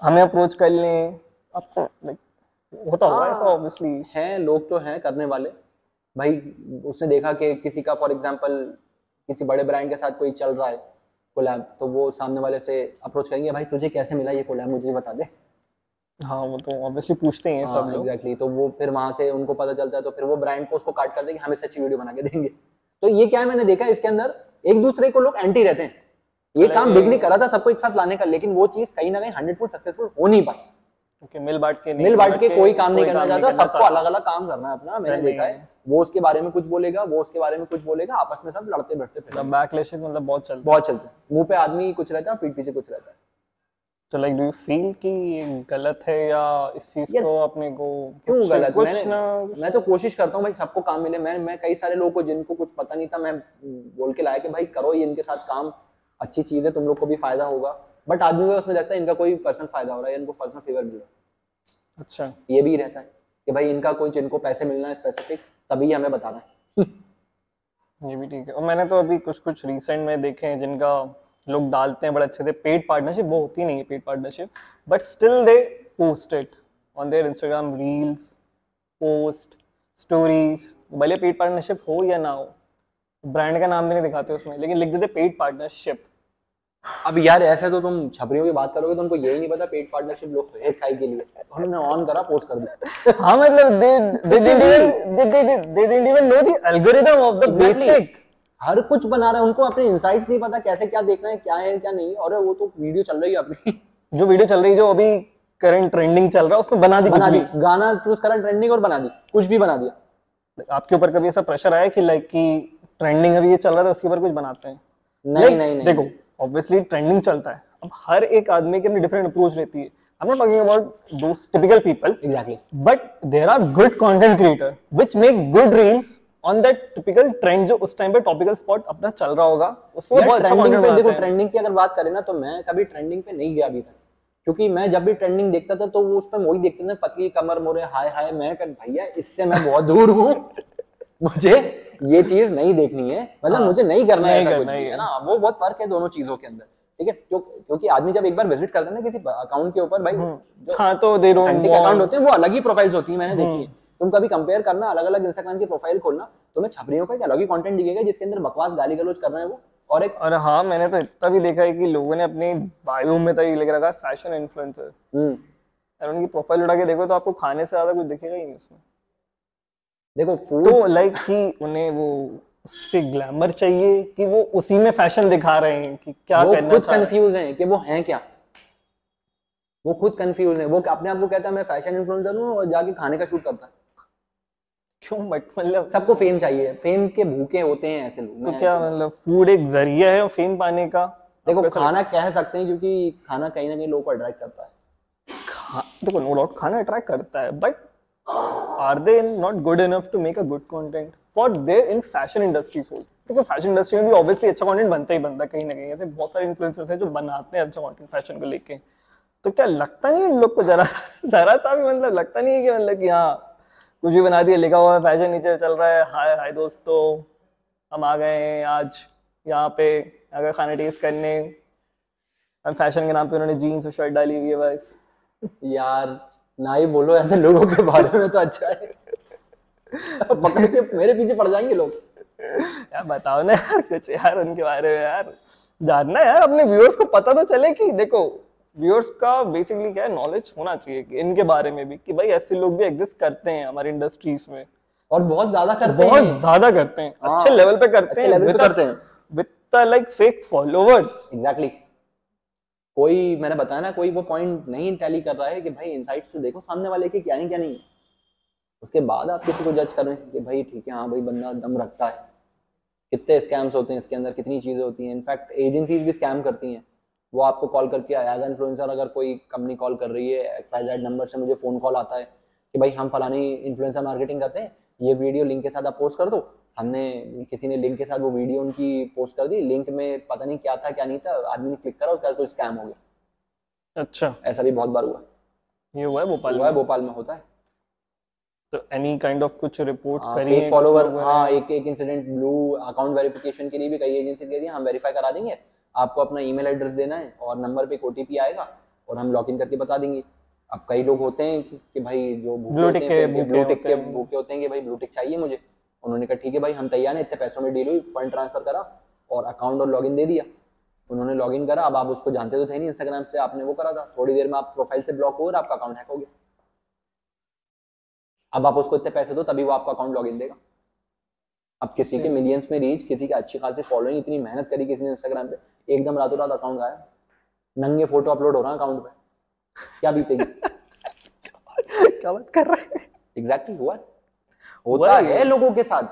हमें अप्रोच कर लें। आपको होता होगा ऐसा हाँ। ऑब्वियसली हैं लोग तो हैं करने वाले। भाई उसने देखा कि किसी का फॉर एग्जांपल किसी बड़े ब्रांड के साथ कोई चल रहा है कोलैब तो वो सामने वाले से अप्रोच करेंगे भाई तुझे कैसे मिला ये कोलैब मुझे बता दे। हाँ वो तो ऑब्वियसली पूछते ही हैं सब लोग। एग्जैक्टली तो वो फिर वहाँ से उनको पता चलता है तो फिर वो ब्रांड को उसको काट कर देंगे हमें अच्छी वीडियो बना के देंगे। तो ये क्या है मैंने देखा इसके अंदर? एक दूसरे को लोग एंटी रहते हैं। ये काम बिग ने करा था सबको एक साथ लाने का लेकिन वो चीज़ कहीं ना कहीं हंड्रेड फुट सक्सेसफुल हो नहीं पाई। ओके मिल बांट के मिल बांट के कोई काम नहीं करना चाहता सबको अलग अलग काम करना है अपना मैंने देखा है। वो उसके बारे में कुछ बोलेगा वो उसके बारे में कुछ बोलेगा आपस में सब लड़ते फिर। मतलब बैकलैशेस मतलब बहुत चलता बहुत चलते मुँह पे आदमी कुछ रहता है पीठ पीछे कुछ रहता है। तो लाइक डू यू फील कि ये गलत है या इस चीज़ को अपने को क्यों गलत? कुछ मैंने ना मैं तो कोशिश करता हूँ भाई सबको काम मिले। मैं मैं कई सारे लोगों को जिनको कुछ पता नहीं था मैं बोल के लाया कि भाई करो ये इनके साथ काम। अच्छी चीज़ है तुम लोग को भी फ़ायदा होगा। बट आदमी को उसमें लगता है इनका कोई पर्सनल फ़ायदा हो रहा है इनको पर्सनल फेवर मिल रहा है। अच्छा। ये भी रहता है कि भाई इनका कोई जिनको पैसे मिलना है स्पेसिफिक तभी हमें बताना है। *laughs* ये भी ठीक है। और मैंने तो अभी कुछ कुछ रिसेंट में देखे हैं जिनका लोग डालते हैं बड़े अच्छे से। पेड पार्टनरशिप वो होती नहीं है paid partnership but still they post it on their Instagram reels post stories भले पेड पार्टनरशिप हो या ना हो ब्रांड का नाम भी नहीं दिखाते उसमें लेकिन लिख देते पेड पार्टनरशिप अब यार ऐसे तो तुम छपरियों की बात करोगे तो उनको यही नहीं पता पेड पार्टनरशिप लोग तो खाई के लिए। तो हमने ऑन करा पोस्ट कर दिया। *laughs* हाँ मतलब didn't even know the algorithm of the Exactly. basic हर कुछ बना रहे हैं उनको अपने इनसाइट्स नहीं पता कैसे क्या देखना है क्या है क्या नहीं और वो तो वीडियो चल रही है अपनी जो वीडियो चल रही है जो अभी करंट ट्रेंडिंग चल रहा है उसमें बना दी बना दी गाना चूज़ करा ट्रेंडिंग और बना दी कुछ भी बना दिया। आपके ऊपर कभी ऐसा प्रेशर आया कि लाइक कि ट्रेंडिंग अभी ये चल रहा था उसके ऊपर कुछ बनाते हैं। नहीं Like, नहीं नहीं। देखो ऑब्वियसली ट्रेंडिंग चलता है। अब हर एक आदमी की अपनी डिफरेंट अप्रोच रहती है। I am not talking about those typical people exactly but there are good content creator which make good reels on that typical trend जो उस टाइम पे टॉपिकल स्पॉट अपना चल रहा होगा। उसको बहुत अच्छा कंटेंट देखो बनाते हैं। ट्रेंडिंग की अगर बात करें ना तो मैं कभी ट्रेंडिंग पे नहीं गया अभी तक। क्योंकि मैं जब भी ट्रेंडिंग देखता था तो वो उस पर वही देखते थे पतली कमर मोरे हाय हाय मैं कर भैया इससे मैं बहुत दूर हूँ। मुझे ये चीज़ नहीं देखनी है। मतलब मुझे नहीं करना है नहीं ऐसा करना ही है ना? वो बहुत फ़र्क है दोनों चीज़ों के अंदर ठीक है? क्यों- क्योंकि आदमी जब एक बार विज़िट करता है ना किसी अकाउंट के ऊपर भाई जो हाँ तो दे अकाउंट होते हैं वो अलग ही प्रोफाइल्स होती है मैंने देखी है। तुम कभी कंपेयर करना अलग अलग इंस्टाग्राम की प्रोफ़ाइल खोलना तुम्हें छपरियों का एक अलग ही कंटेंट दिखेगा जिसके अंदर बकवास गाली गलौज कर रहे हैं वो और एक और हाँ मैंने तो इतना भी देखा है कि लोगों ने अपनी बायो में तो ये लिख रखा है फ़ैशन इन्फ्लुएंसर हम्म, और उनकी प्रोफ़ाइल उठा के देखो तो आपको खाने से ज़्यादा कुछ दिखेगा ही नहीं उसमें। देखो फ़ूड तो लाइक कि उन्हें वो उससे ग्लैमर चाहिए कि वो उसी में फ़ैशन दिखा रहे हैं कि क्या वो करना खुद कंफ्यूज हैं। कि वो हैं क्या? वो खुद कंफ्यूज हैं। वो अपने आप को कहता है मैं फ़ैशन इन्फ्लुएंसर हूँ और जाके खाने का शूट करता है। क्यों? बट मतलब सबको फेम चाहिए। फेम के भूखे होते हैं ऐसे लोग। तो क्या मतलब फ़ूड एक ज़रिया है फेम पाने का? देखो खाना कह सकते हैं क्योंकि खाना कहीं ना कहीं लोगों को अट्रैक्ट करता है। देखो नो डाउट खाना अट्रैक्ट करता है but are they not good enough to make a good content for their in fashion industry so देखो फ़ैशन इंडस्ट्री में भी ऑब्वियसली अच्छा कंटेंट बनता ही बनता कहीं ना कहीं। ऐसे बहुत सारे इन्फ्लुएंसर्स हैं जो बनाते हैं अच्छा कंटेंट फ़ैशन को लेके। तो क्या लगता नहीं उन लोग को? जरा जरा सा भी मतलब लगता नहीं है कि मतलब कि हाँ कुछ भी बना दिया, लिखा हुआ है फ़ैशन नीचे चल रहा है। हाय हाय दोस्तों, हम आ गए हैं आज यहाँ पे, अगर खाना टेस्ट करने। फ़ैशन के नाम पे उन्होंने जीन्स और शर्ट डाली हुई है बस। *laughs* यार ना ही बोलो ऐसे लोगों के बारे में तो अच्छा है। पकड़ के मेरे पीछे पड़ जाएँगे लोग। यार बताओ ना यार कुछ यार उनके बारे में यार। जानना यार अपने व्यूअर्स को पता तो चले कि देखो व्यूअर्स का बेसिकली क्या है नॉलेज होना चाहिए कि इनके बारे में भी कि भाई ऐसे लोग भी एग्जिस्ट करते हैं हमारी इंडस्ट्रीज़ में। और बहुत ज़्यादा करते बहुत हैं ज़्यादा करते हैं अच्छे लेवल पे करते हैं पे करते हैं। a like fake followers exactly कोई, मैंने बताया ना, कोई वो पॉइंट नहीं टैली कर रहा है कि भाई इनसाइट्स तो देखो सामने वाले के क्या नहीं क्या नहीं। है उसके बाद आप किसी को जज कर रहे हैं कि भाई ठीक है हाँ भाई बंदा दम रखता है। कितने स्कैम्स होते हैं इसके अंदर, कितनी चीज़ें होती हैं। इनफैक्ट एजेंसीज भी स्कैम करती हैं। वो आपको कॉल करके एज इन्फ्लुएंसर अगर कोई कंपनी कॉल कर रही है एक्साइजेड नंबर से मुझे फ़ोन कॉल आता है कि भाई हम फलानी इन्फ्लुएंसर मार्केटिंग करते हैं, ये वीडियो लिंक के साथ आप पोस्ट कर दो। हमने किसी ने लिंक के साथ वो वीडियो उनकी पोस्ट कर दी। लिंक में पता नहीं क्या था क्या नहीं था आदमी ने क्लिक करा उसके कोई स्कैम हो गया। अच्छा। ऐसा भी बहुत बार हुआ। ये हुआ है भोपाल हुआ है भोपाल में होता है। तो एनी काइंड ऑफ़ कुछ रिपोर्ट हाँ, करिए फेक फॉलोवर हाँ एक एक इंसिडेंट ब्लू अकाउंट वेरिफिकेशन के लिए भी कई एजेंसी कह दी। हम वेरीफाई करा देंगे। आपको अपना ईमेल एड्रेस देना है और नंबर पे एक ओटीपी आएगा और हम लॉगिन करके बता देंगे। अब कई लोग होते हैं कि, भाई जो भूखे होते के ब्लू टिक के हैं। भूखे होते हैं कि भाई ब्लू टिक चाहिए मुझे। उन्होंने कहा ठीक है भाई हम तैयार हैं इतने पैसों में डील हुई फंड ट्रांसफ़र करा और अकाउंट और लॉगिन दे दिया। उन्होंने लॉगिन करा अब आप उसको जानते तो थे नहीं इंस्टाग्राम से आपने वो करा था। थोड़ी देर में आप प्रोफ़ाइल से ब्लॉक हो और आपका अकाउंट हैक हो गया। अब आप उसको इतने पैसे दो तभी वो आपका अकाउंट लॉगिन देगा। अब किसी के मिलियंस में रीच किसी के अच्छी खासी फॉलोइंग इतनी मेहनत करी किसी ने इंस्टाग्राम पे एकदम रातों रात अकाउंट गायब। नंगे फ़ोटो अपलोड हो रहा है अकाउंट पे। क्या बीतेगी? *laughs* क्या बात कर रहे हैं? एग्जैक्टली हुआ है। हुआ होता है। लोगों के साथ।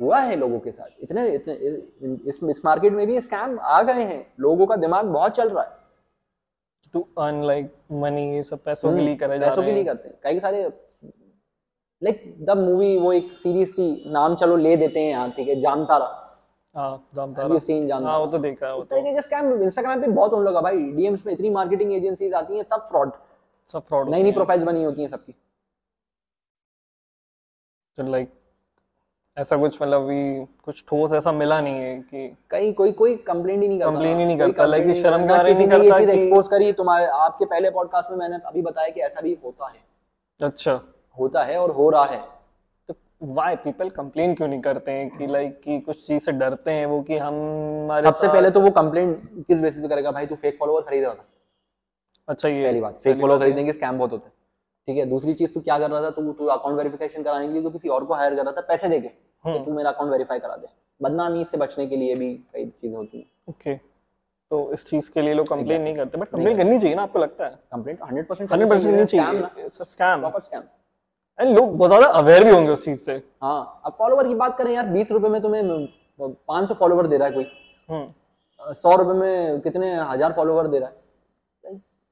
हुआ है लोगों के साथ। इतने इतने इस इस मार्केट में भी स्कैम आ गए हैं। लोगों का दिमाग बहुत चल रहा है। टू अर्न लाइक मनी ये सब पैसों के लिए करे जा हम्म, पैसों के लिए करते हैं। कई सारे लाइक द मूवी वो एक सीरीज़ थी नाम चलो ले देते हैं यहाँ ठीक है हाँ seen जानतारा? हाँ वो तो देखा है तो। तरीके के स्कैम इंस्टाग्राम पे बहुत होने लगा भाई। डीएम्स में इतनी मार्केटिंग एजेंसीज आती हैं सब फ्रॉड सब फ्रॉड नई नई प्रोफाइल्स बनी होती हैं सबकी। तो लाइक ऐसा कुछ मतलब भी कुछ ठोस ऐसा मिला नहीं है कि कहीं कोई कोई कंप्लेंट ही नहीं करता। Complain ही नहीं करता, लाइक शर्म के नहीं करता कि- एक्सपोज करी तुम्हारे आपके पहले पॉडकास्ट में मैंने अभी बताया कि ऐसा भी होता है। अच्छा। होता है और हो रहा है। तो वाई पीपल कंप्लेन क्यों नहीं करते हैं कि लाइक कि कुछ चीज़ से डरते हैं वो कि हम हमारे सबसे पहले तो वो कंप्लेंट किस बेसिस पे करेगा? भाई तू फेक फॉलोवर खरीद रहा था। अच्छा ये पहली बात। फेक फॉलोवर खरीदने के स्कैम बहुत होते हैं। ठीक है? दूसरी चीज़ तू क्या कर रहा था? तू तू अकाउंट वेरिफिकेशन कराने के लिए तो किसी और को हायर कर रहा था पैसे देके। कि हम्म। तू मेरा अकाउंट वेरीफाई करा दे। बदनामी से बचने के लिए भी कई चीज़ें होती हैं। ओके तो इस चीज़ के लिए लोग कंप्लेन नहीं करते बट कंप्लेन करनी चाहिए ना आपको लगता है? कंप्लेंट 100% 100% करनी चाहिए। स्कैम प्रॉपर स्कैम एंड लोग बहुत ज़्यादा अवेयर भी होंगे उस चीज़ से। हाँ अब फॉलोवर की बात करें यार बीस रुपए में तुम्हें पाँच सौ फॉलोवर दे रहा है कोई। हम्म। सौ रुपए में कितने हज़ार फॉलोवर दे रहा है।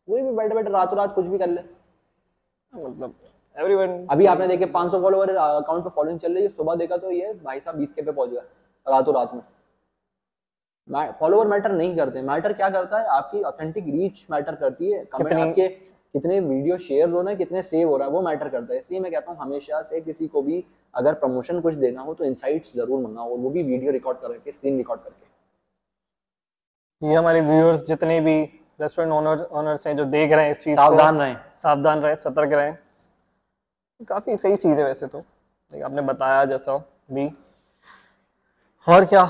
कोई भी बैठे बैठे रातों रात कुछ भी कर ले। मतलब एवरीवन अभी आपने देखे 500 फॉलोवर अकाउंट पे फॉलोइंग चल रही है। सुबह देखा तो ये भाई साहब 20 के पे पहुँच गया रातों रात में। फॉलोवर मैटर नहीं करते। मैटर क्या करता है? आपकी ऑथेंटिक रीच मैटर करती है। कमेंट आपके कितने वीडियो शेयर हो रहे हैं कितने सेव हो रहा है वो मैटर करता है। इसलिए मैं कहता हूँ हमेशा से किसी को भी अगर प्रमोशन कुछ देना हो तो इनसाइट्स ज़रूर मंगाओ वो भी वीडियो रिकॉर्ड करके स्क्रीन रिकॉर्ड करके। ये हमारे व्यूअर्स जितने भी रेस्टोरेंट ओनर ओनर्स हैं जो देख रहे हैं इस चीज़ सावधान रहें। सावधान रहे सतर्क रहें। काफ़ी सही चीज़ है वैसे तो। like आपने बताया जैसा भी। और क्या?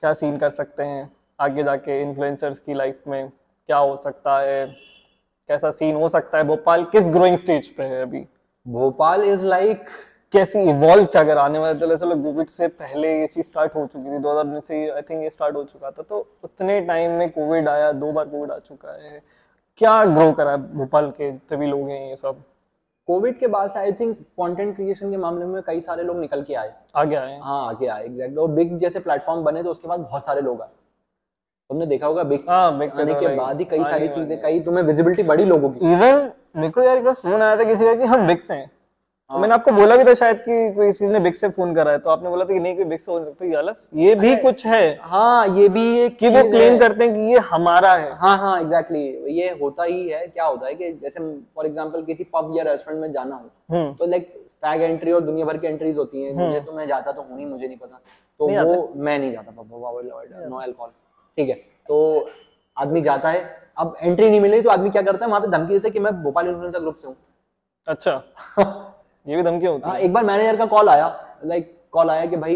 क्या सीन कर सकते हैं? आगे जाके इन्फ्लुएंसर्स की लाइफ में क्या हो सकता है? कैसा सीन हो सकता है? भोपाल किस ग्रोइंग स्टेज पे है अभी? भोपाल इज़ लाइक कैसी इवॉल्व क्या कर आने वाले चलो चलो कोविड से पहले ये चीज़ स्टार्ट हो चुकी थी 2019 से आई थिंक ये स्टार्ट हो चुका था तो उतने टाइम में कोविड आया दो बार कोविड आ चुका है। क्या ग्रो करा है भोपाल के सभी लोग हैं ये सब? कोविड के बाद से आई थिंक कंटेंट क्रिएशन के मामले में कई सारे लोग निकल के आए। आगे आए। हाँ आगे आए एग्जैक्टली और बिग जैसे प्लेटफॉर्म बने तो उसके बाद बहुत सारे लोग आए। तुमने देखा होगा बिग हाँ Big पे आने तो के बाद ही कई सारी चीज़ें कई तुम्हें विजिबिलिटी बड़ी लोगों की। इवन मेरे को यार एक फ़ोन आया था किसी का कि हम बिक्स हैं। तो मैंने आपको बोला भी था शायद कि कोई चीज़ ने बिग से फ़ोन करा है तो आपने बोला था कि नहीं कोई बिग से फ़ोन तो ये अलस ये भी कुछ है हाँ ये भी एक कि वो क्लेम करते हैं कि ये हमारा है। हाँ हाँ एग्जैक्टली exactly. ये होता ही है क्या होता है कि जैसे फॉर एग्जांपल किसी पब या रेस्टोरेंट में जाना हो हम्म। तो लाइक टैग एंट्री और दुनिया भर की एंट्रीज होती है मुझे तो मैं जाता तो हूँ नहीं मुझे नहीं पता तो वो मैं नहीं जाता पब नो अल्कोहल ठीक है तो आदमी जाता है अब एंट्री नहीं मिली तो आदमी क्या करता है वहाँ पे धमकी देता है कि मैं भोपाल इन्फ्लुएंसर ग्रुप से हूँ। अच्छा। *laughs* ये भी धमकी होती हाँ है। एक बार मैनेजर का कॉल आया लाइक कॉल आया कि भाई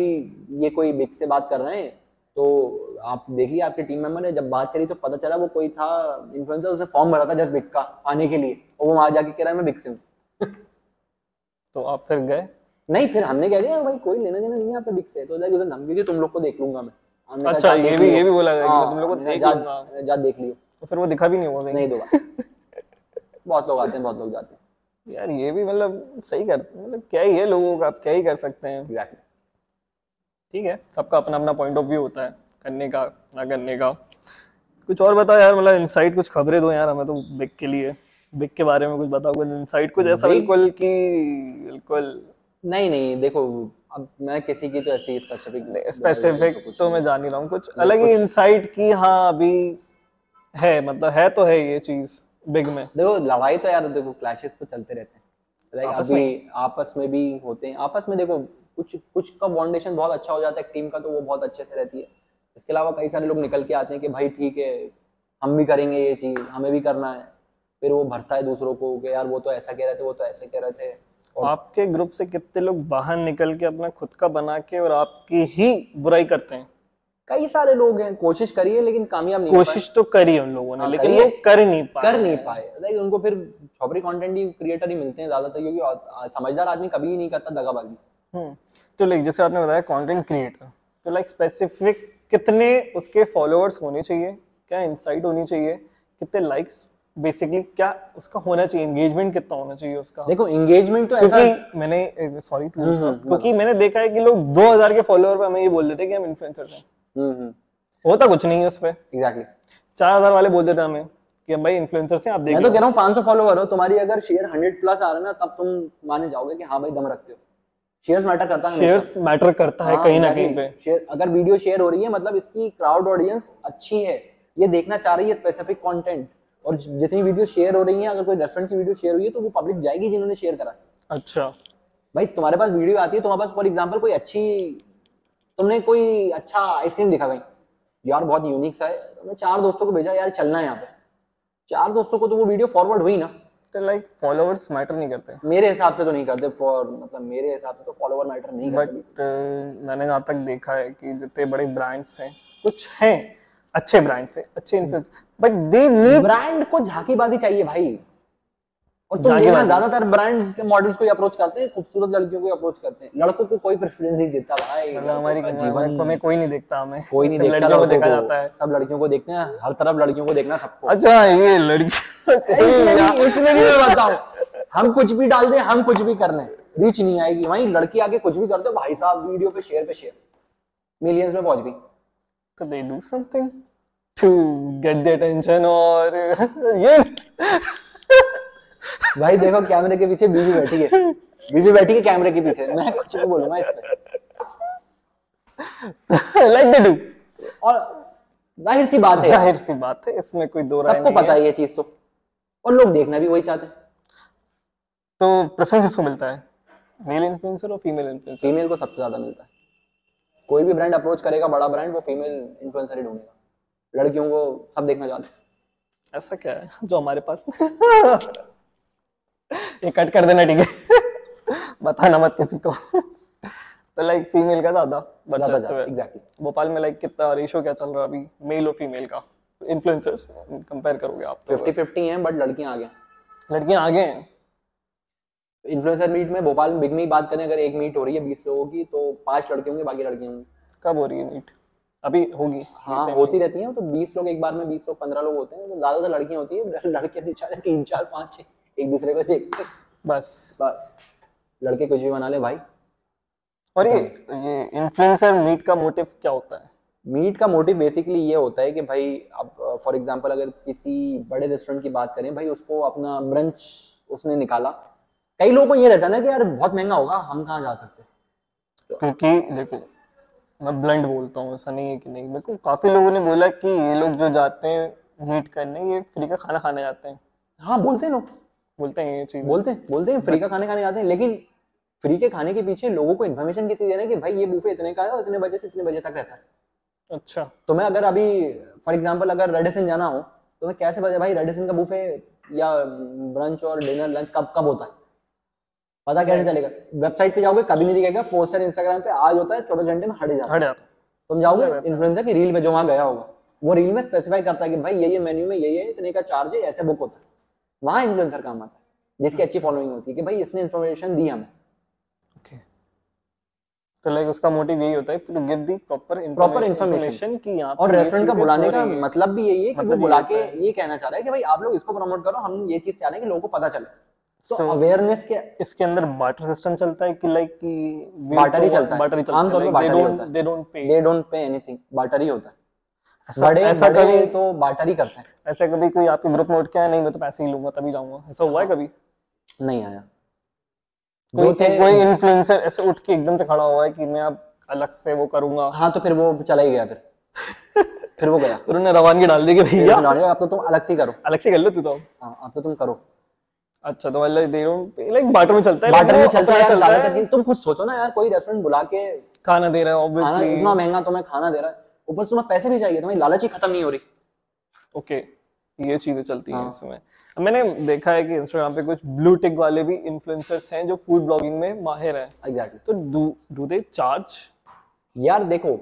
ये कोई बिग से बात कर रहे हैं तो आप देख लिया आपके टीम मेंबर ने जब बात करी तो पता चला वो कोई था इन्फ्लुएंसर उसने फॉर्म भरा था जस्ट बिग का आने के लिए। और वो वहाँ जाके कह रहा है मैं बिग से हूँ। *laughs* तो आप फिर गए? नहीं फिर हमने कह दिया भाई कोई लेना देना नहीं है पे बिग से। तो लाइक उधर धमकी दी तुम लोग को देख लूँगा मैं। अच्छा ये भी ये भी बोला गया हाँ, तुम लोग को देख लूँगा जा- जा देख लियो। तो फिर वो दिखा भी नहीं होगा नहीं दोबारा। बहुत लोग आते हैं बहुत लोग जाते हैं। यार ये भी मतलब सही कर मतलब क्या ही है लोगों का आप क्या ही कर सकते हैं। एग्जैक्टली ठीक है सबका अपना अपना पॉइंट ऑफ़ व्यू होता है करने का ना करने का। कुछ और बताओ यार मतलब इनसाइट कुछ खबरें दो यार हमें तो बिग के लिए। बिग के बारे में कुछ बताओ कुछ इनसाइट कुछ ऐसा। बिल्कुल कि बिल्कुल। नहीं नहीं देखो अब मैं किसी की तो ऐसी स्पेसिफिक स्पेसिफिक तो मैं जान ही रहा हूँ कुछ अलग ही इनसाइट की हाँ अभी है मतलब है तो है ये चीज़। बिग में। देखो लड़ाई तो यार देखो क्लैशेस तो चलते रहते हैं। लाइक आपस अभी आपस में भी होते हैं। आपस में देखो कुछ कुछ का बॉन्डेशन बहुत अच्छा हो जाता है टीम का तो वो बहुत अच्छे से रहती है। इसके अलावा कई सारे लोग निकल के आते हैं कि भाई ठीक है हम भी करेंगे ये चीज़ हमें भी करना है। फिर वो भरता है दूसरों को कि यार वो तो ऐसा कह रहे थे वो तो ऐसे कह रहे थे। और आपके ग्रुप से कितने लोग बाहर निकल के अपना खुद का बना के और आपकी ही बुराई करते हैं? कई सारे लोग हैं कोशिश करिए लेकिन कामयाब नहीं कोशिश तो करी उन लोगों ने हाँ, लेकिन। वो कर नहीं पाए, कर नहीं पाए। लाइक उनको फिर छपरी कंटेंट ही क्रिएटर ही मिलते हैं ज़्यादातर क्योंकि समझदार आदमी कभी ही नहीं करता दगाबाजी। हम्म तो लाइक जैसे आपने बताया कंटेंट क्रिएटर तो लाइक स्पेसिफिक कितने उसके फॉलोअर्स होने चाहिए क्या इंसाइट होनी चाहिए कितने लाइक्स बेसिकली क्या उसका होना चाहिए एंगेजमेंट कितना होना चाहिए उसका? देखो एंगेजमेंट तो ऐसा क्योंकि मैंने सॉरी हम्म, हम्म, क्योंकि मैंने देखा है कि लोग 2000 के फॉलोअर पे हमें ये बोल देते हैं कि हम इन्फ्लुएंसर्स हैं। होता कुछ नहीं है उस पे। एग्जैक्टली 4000 वाले बोल देते हमें कि भाई इन्फ्लुएंसर्स हैं आप देख मैं तो कह रहा हूँ 500 फॉलोवर हो तुम्हारी अगर शेयर 100 प्लस आ रहा है ना तब तुम माने जाओगे कि हाँ भाई दम रखते हो। शेयर्स मैटर करता है शेयर्स मैटर करता है हाँ, कहीं ना कहीं पे। शेयर अगर वीडियो शेयर हो रही है मतलब इसकी क्राउड ऑडियंस अच्छी है। ये देखना चाह रही है स्पेसिफिक कंटेंट और जितनी वीडियो शेयर हो रही है अगर कोई रेस्टोरेंट की वीडियो शेयर हुई है तो वो पब्लिक जाएगी जिन्होंने शेयर करा। अच्छा। भाई तुम्हारे पास वीडियो आती है तुम्हारे पास फॉर एग्जांपल कोई अच्छी तुमने कोई अच्छा आइसक्रीम दिखा गई यार बहुत यूनिक सा है। तुमने चार दोस्तों को भेजा यार चलना है यहाँ पे। चार दोस्तों को तो वो वीडियो फॉरवर्ड हुई ना। तो लाइक फॉलोअर्स मैटर नहीं करते। मेरे हिसाब से तो नहीं करते फॉर मतलब मेरे हिसाब से तो फॉलोवर मैटर नहीं बट करते मैंने जहाँ तक देखा है कि जितने बड़े ब्रांड्स हैं कुछ हैं अच्छे ब्रांड्स हैं अच्छे influence but they need brand को झांकीबाजी चाहिए भाई। और तुम झांकीबाजी। ज़्यादातर ब्रांड के मॉडल्स को अप्रोच करते हैं खूबसूरत लड़कियों को अप्रोच करते हैं। लड़कों को कोई प्रेफरेंस नहीं देता भाई। मतलब हमारी लड़कों का जीवन हमें कोई नहीं देखता हमें। कोई नहीं देखता लड़कियों को देखा जाता है। सब लड़कियों को देखते हैं हर तरफ़ लड़कियों को देखना सबको। अच्छा ये लड़की इसमें *laughs* इसमें मैं *laughs* बताऊँ। हम कुछ भी डाल दें हम कुछ भी कर लें रीच नहीं आएगी। वहीं लड़की आके कुछ भी कर दो भाई साहब वीडियो पे शेयर पे शेयर मिलियंस में पहुँच गई। तो they do something to get the attention और *laughs* ये भाई देखो कैमरे के पीछे बीवी बैठी है। बीवी बैठी है कैमरे के पीछे। मैं कुछ नहीं बोलूँगा इस पे। लाइक दे डू और ज़ाहिर सी बात है। ज़ाहिर सी बात है इसमें कोई दो राय सबको पता है। ये चीज़ तो। और लोग देखना भी वही चाहते हैं। तो प्रेफरेंस किसको मिलता है? मेल इन्फ्लुएंसर और फीमेल इन्फ्लुएंसर फीमेल को सबसे ज़्यादा मिलता है। कोई भी ब्रांड अप्रोच करेगा बड़ा ब्रांड वो फीमेल इन्फ्लुएंसर ही ढूंढेगा। लड़कियों को सब देखना चाहते हैं। ऐसा क्या है? जो हमारे पास ये कट कर देना ठीक है? बताना मत किसी को। तो लाइक फीमेल का ज़्यादा ज़्यादा एग्जैक्टली भोपाल में लाइक कितना रेशो क्या चल रहा है अभी? मेल और फीमेल का। इन्फ्लुएंसर्स कंपेयर करोगे आप तो। फिफ्टी फिफ्टी है बट लड़कियाँ आगे लड़कियाँ आगे हैं? इन्फ्लुएंसर मीट में भोपाल में बिग में बात करें अगर एक मीट हो रही है बीस लोगों की तो पाँच लड़के होंगे बाकी लड़कियाँ होंगी। कब हो रही है मीट अभी होगी। हाँ होती रहती है तो बीस लोग एक बार में बीस लोग पंद्रह लोग होते हैं तो ज़्यादातर लड़कियाँ होती है *laughs* लड़के बेचारे तीन चार पाँच एक दूसरे को देखते हैं। बस। बस। लड़के कुछ भी बना ले भाई। और ये ये इन्फ्लुएंसर मीट का मोटिव क्या होता है? मीट का मोटिव बेसिकली ये होता है कि भाई अब फॉर एग्जांपल अगर किसी बड़े रेस्टोरेंट की बात करें भाई उसको अपना ब्रंच उसने निकाला। कई लोगों को ये रहता है ना कि यार बहुत महँगा होगा हम कहाँ जा सकते क्योंकि देखो मैं ब्लंड बोलता हूँ ऐसा नहीं है कि नहीं। मेरे को काफ़ी लोगों ने बोला कि ये लोग जो जाते हैं मीट करने ये फ्री का खाना खाने जाते हैं। हाँ बोलते हैं लोग। बोलते हैं ये चीज़। बोलते हैं बोलते हैं फ्री का खाने खाने जाते हैं लेकिन फ्री के खाने के पीछे लोगों को इन्फॉर्मेशन कितनी देना है कि भाई ये बुफे इतने का है और इतने बजे से इतने बजे तक रहता है। अच्छा। तो मैं अगर अभी फॉर एग्ज़ाम्पल अगर रेडिसन जाना हो तो मैं कैसे बजे भाई रेडिसन का बुफे या ब्रंच और डिनर लंच कब कब होता है? पता कैसे चलेगा? वेबसाइट पे जाओगे कभी नहीं दिखेगा पोस्टर इंस्टाग्राम पे आज होता है चौबीस घंटे में हट जाता है। तुम जाओगे इन्फ्लुएंसर की रील पे जो वहाँ गया होगा वो रील में स्पेसिफाई करता है कि भाई ये ये मेन्यू में ये ये इतने का चार्ज है ऐसे बुक होता है। वहाँ इन्फ्लुएंसर काम आता है जिसकी अच्छी फॉलोइंग होती है कि भाई इसने इन्फॉर्मेशन दी हमें। ओके तो लाइक उसका मोटिव यही होता है to give the proper Proper information कि यहाँ और रेस्टोरेंट का बुलाने का मतलब भी यही है कि वो मतलब बुला के ये कहना चाह रहा है कि भाई आप लोग इसको प्रमोट करो हम ये चीज़ चाह रहे हैं कि लोगों को पता चले। तो So- अवेयरनेस के इसके अंदर बाटर सिस्टम चलता है कि लाइक कि we ही चलता है। barter ही चलता है। आमतौर पे ही होता है। they don't pay they don't pay anything barter ही होता है। ऐसा बड़े ऐसा बड़े कभी तो बार्टर ही करते हैं। ऐसा कभी कोई आपके ग्रुप में उठ के आया नहीं मैं तो पैसे ही लूँगा तभी जाऊँगा। ऐसा हुआ है कभी? नहीं आया। कोई थे कोई इन्फ्लुएंसर ऐसे उठ के एकदम से खड़ा हुआ है कि मैं अब अलग से वो करूँगा? हाँ तो फिर वो चला ही गया फिर। *laughs* फिर वो गया। फिर उन्हें रवानगी डाल दी कि भैया अब तो तुम अलग से करो। अलग से कर लो तू तो। हाँ अब तो तुम करो। अच्छा तो मतलब दे लाइक बाटर में चलता है लेकिन में चलता है यार चलता है। तुम खुद सोचो ना यार कोई रेस्टोरेंट बुला के खाना दे रहा है ऑब्वियसली इतना महँगा तुम्हें खाना दे रहा है। ऊपर से तुम्हें पैसे भी चाहिए तुम्हारी लालच ही खत्म नहीं हो रही। ओके ये चीज़ें चलती हैं हाँ। इसमें। मैंने देखा है कि इंस्टाग्राम पे कुछ ब्लू टिक वाले भी इन्फ्लुएंसर्स हैं जो फ़ूड ब्लॉगिंग में माहिर हैं। एग्जैक्टली तो डू डू दे चार्ज यार देखो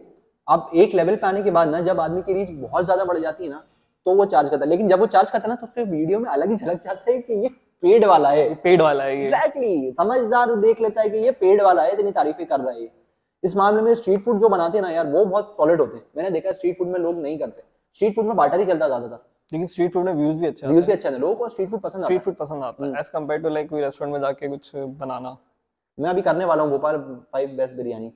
अब एक लेवल पे आने के बाद ना जब आदमी की रीच बहुत ज़्यादा बढ़ जाती है ना तो वो चार्ज करता है। लेकिन जब वो चार्ज करता है ना तो उसके वीडियो में अलग ही झलक जाता है कि ये पेड वाला है। पेड वाला है ये। एग्जैक्टली समझदार देख लेता है कि ये पेड वाला है इतनी तारीफें कर रहा है इस मामले में स्ट्रीट फ़ूड जो बनाते हैं ना यार वो बहुत सॉलिड होते हैं। मैंने देखा स्ट्रीट फ़ूड में लोग नहीं करते। स्ट्रीट फ़ूड में बाटर ही चलता ज़्यादातर। लेकिन स्ट्रीट फ़ूड में व्यूज़ भी अच्छे व्यूज़ भी अच्छा है। लोगों को स्ट्रीट फ़ूड पसंद स्ट्रीट फ़ूड पसंद आता। है। एज कंपेयर टू लाइक कोई रेस्टोरेंट में जाके कुछ बनाना। मैं अभी करने वाला हूँ Bhopal five best biryani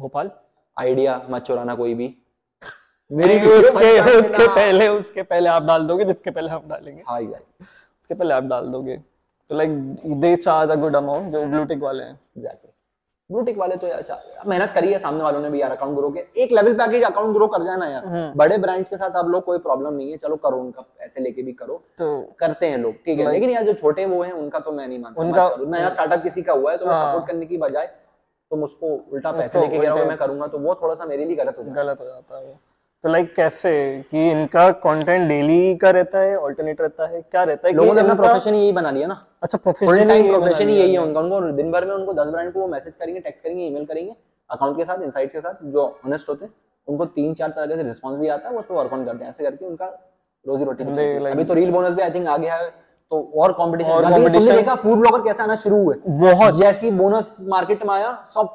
Bhopal? Idea मत चुराना कोई भी। मेरी उसके उसके पहले उसके पहले आप डाल दोगे जिसके पहले हम डालेंगे। हाँ एग्जैक्टली उसके पहले आप डाल दोगे। तो like they charge a good amount जो ब्लू टिक वाले हैं। एग्जैक्टली ब्लूटिक वाले तो यार अच्छा मेहनत करी है सामने वालों ने भी यार अकाउंट ग्रो के। एक लेवल पे आके अकाउंट ग्रो कर जाना यार। हम्म। बड़े ब्रांड्स के साथ आप लोग कोई प्रॉब्लम नहीं है चलो करो उनका पैसे लेके भी करो। तो करते हैं लोग ठीक है। लेकिन यार जो छोटे वो हैं उनका तो मैं नहीं मानता। उनका- नया स्टार्टअप किसी का हुआ है तो मैं हाँ। सपोर्ट करने की बजाय तुम उसको उल्टा पैसे लेके कह रहे हो मैं करूँगा तो वो थोड़ा सा मेरे लिए गलत हो गलत हो जाता है तो लाइक कैसे कि इनका कंटेंट डेली का रहता है ऑल्टरनेट रहता है क्या रहता है लोगों ने अपना प्रोफेशन यही बना लिया ना। अच्छा प्रोफेशन टाइम प्रोफेशन ही यही है उनका उनको दिन भर में उनको दस ब्रांड को वो मैसेज करेंगे टेक्स्ट करेंगे ईमेल करेंगे अकाउंट के साथ इनसाइट के साथ जो ऑनेस्ट होते हैं उनको तीन चार तरह से रिस्पॉन्स भी आता है वो उस पर वर्क ऑन करते हैं। ऐसे करके उनका रोजी रोटी है। अभी तो रील बोनस भी आई थिंक आ गया है तो और कंपटीशन और तुमने देखा फ़ूड ब्लॉगर कैसे आना शुरू हुए? बहुत। जैसी बोनस मार्केट में आया सब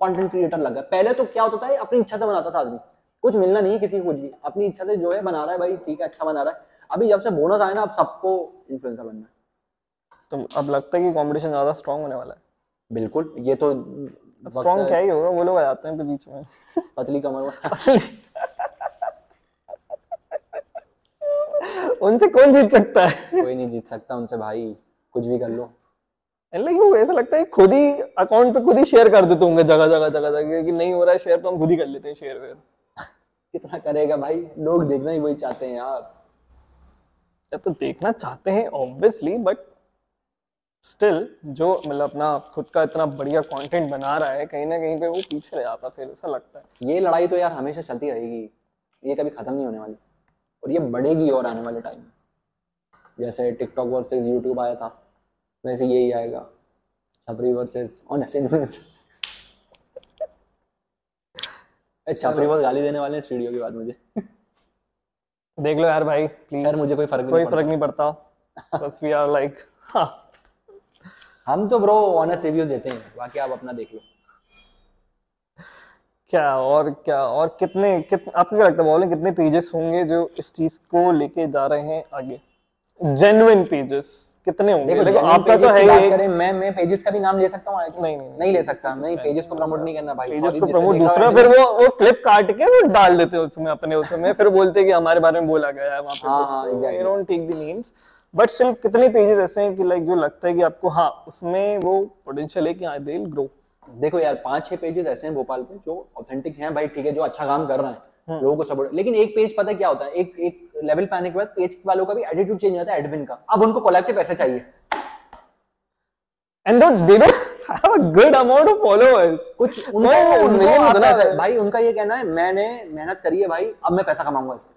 कंटेंट क्रिएटर लग गया पहले तो क्या होता था अपनी इच्छा से बनाता था आदमी। कुछ मिलना नहीं है किसी को कुछ भी अपनी इच्छा से जो है बना रहा है भाई ठीक है अच्छा बना रहा है। अभी जब से बोनस आया ना अब सबको इन्फ्लुएंसर बनना है। तो अब लगता है कि कंपटीशन ज़्यादा स्ट्रांग होने वाला है। बिल्कुल ये तो स्ट्रांग क्या ही होगा वो लोग आ जाते हैं बीच में। पतली कमर वाला। *laughs* उनसे कौन जीत सकता है? कोई नहीं जीत सकता उनसे भाई कुछ भी कर लो। लाइक वो ऐसा लगता है खुद ही अकाउंट पे खुद ही शेयर कर देते होंगे जगह जगह जगह जगह कि नहीं हो रहा है शेयर तो हम खुद ही कर लेते हैं शेयर फिर कितना करेगा भाई? लोग देखना ही वही चाहते हैं यार। या तो देखना चाहते हैं ऑब्वियसली बट स्टिल जो मतलब अपना खुद का इतना बढ़िया कंटेंट बना रहा है कहीं ना कहीं पे वो पीछे रह जाता फिर ऐसा लगता है। ये लड़ाई तो यार हमेशा चलती रहेगी। ये कभी खत्म नहीं होने वाली। और ये बढ़ेगी और आने वाले टाइम में। जैसे टिकटॉक वर्सेस यूट्यूब आया था वैसे यही आएगा। छपरी वर्सेस ऑनेस्ट इन्फ्लुएंसर छपरी बस गाली देने वाले हैं इस वीडियो के बाद मुझे। देख लो यार भाई प्लीज़ खैर मुझे कोई फ़र्क कोई फ़र्क नहीं पड़ता। बस वी आर लाइक हम तो ब्रो ऑनेस्ट रिव्यूज़ देते हैं बाकी आप अपना देख लो। क्या और क्या और कितने कितने आपको क्या लगता है बोले कितने पेजेस होंगे जो इस चीज़ को लेके जा रहे हैं आगे? जेन्युइन पेजेस कितने होंगे? देखो देखो आपका तो है ही एक करें मैं मैं पेजेस का भी नाम ले सकता हूँ नहीं, नहीं, नहीं, नहीं ले सकता नहीं पेजेस को प्रमोट नहीं करना भाई पेजेस को प्रमोट दूसरा फिर वो वो क्लिप काट के वो डाल देते हैं उसमें अपने उसमें फिर बोलते हैं कि हमारे बारे में बोला गया है वहाँ पे कुछ हाँ, तो you don't take the but still कितने पेजेस ऐसे हैं कि लाइक जो लगता है कि आपको हाँ उसमें वो पोटेंशियल है कि हाँ दे ग्रो देखो यार पाँच छह पेजेस ऐसे हैं भोपाल पे जो ऑथेंटिक हैं भाई ठीक है जो अच्छा काम कर रहे हैं। लोगों को सपोर्ट लेकिन एक पेज पता है क्या होता है? एक एक लेवल पे आने के बाद पेज वालों का भी एटीट्यूड चेंज हो जाता है एडमिन का। अब उनको कोलैब के पैसे चाहिए। And they don't have a good amount of followers कुछ उनको, नहीं, उनको नहीं, भाई उनका ये कहना है मैंने मेहनत करी है भाई अब मैं पैसा कमाऊँगा इससे।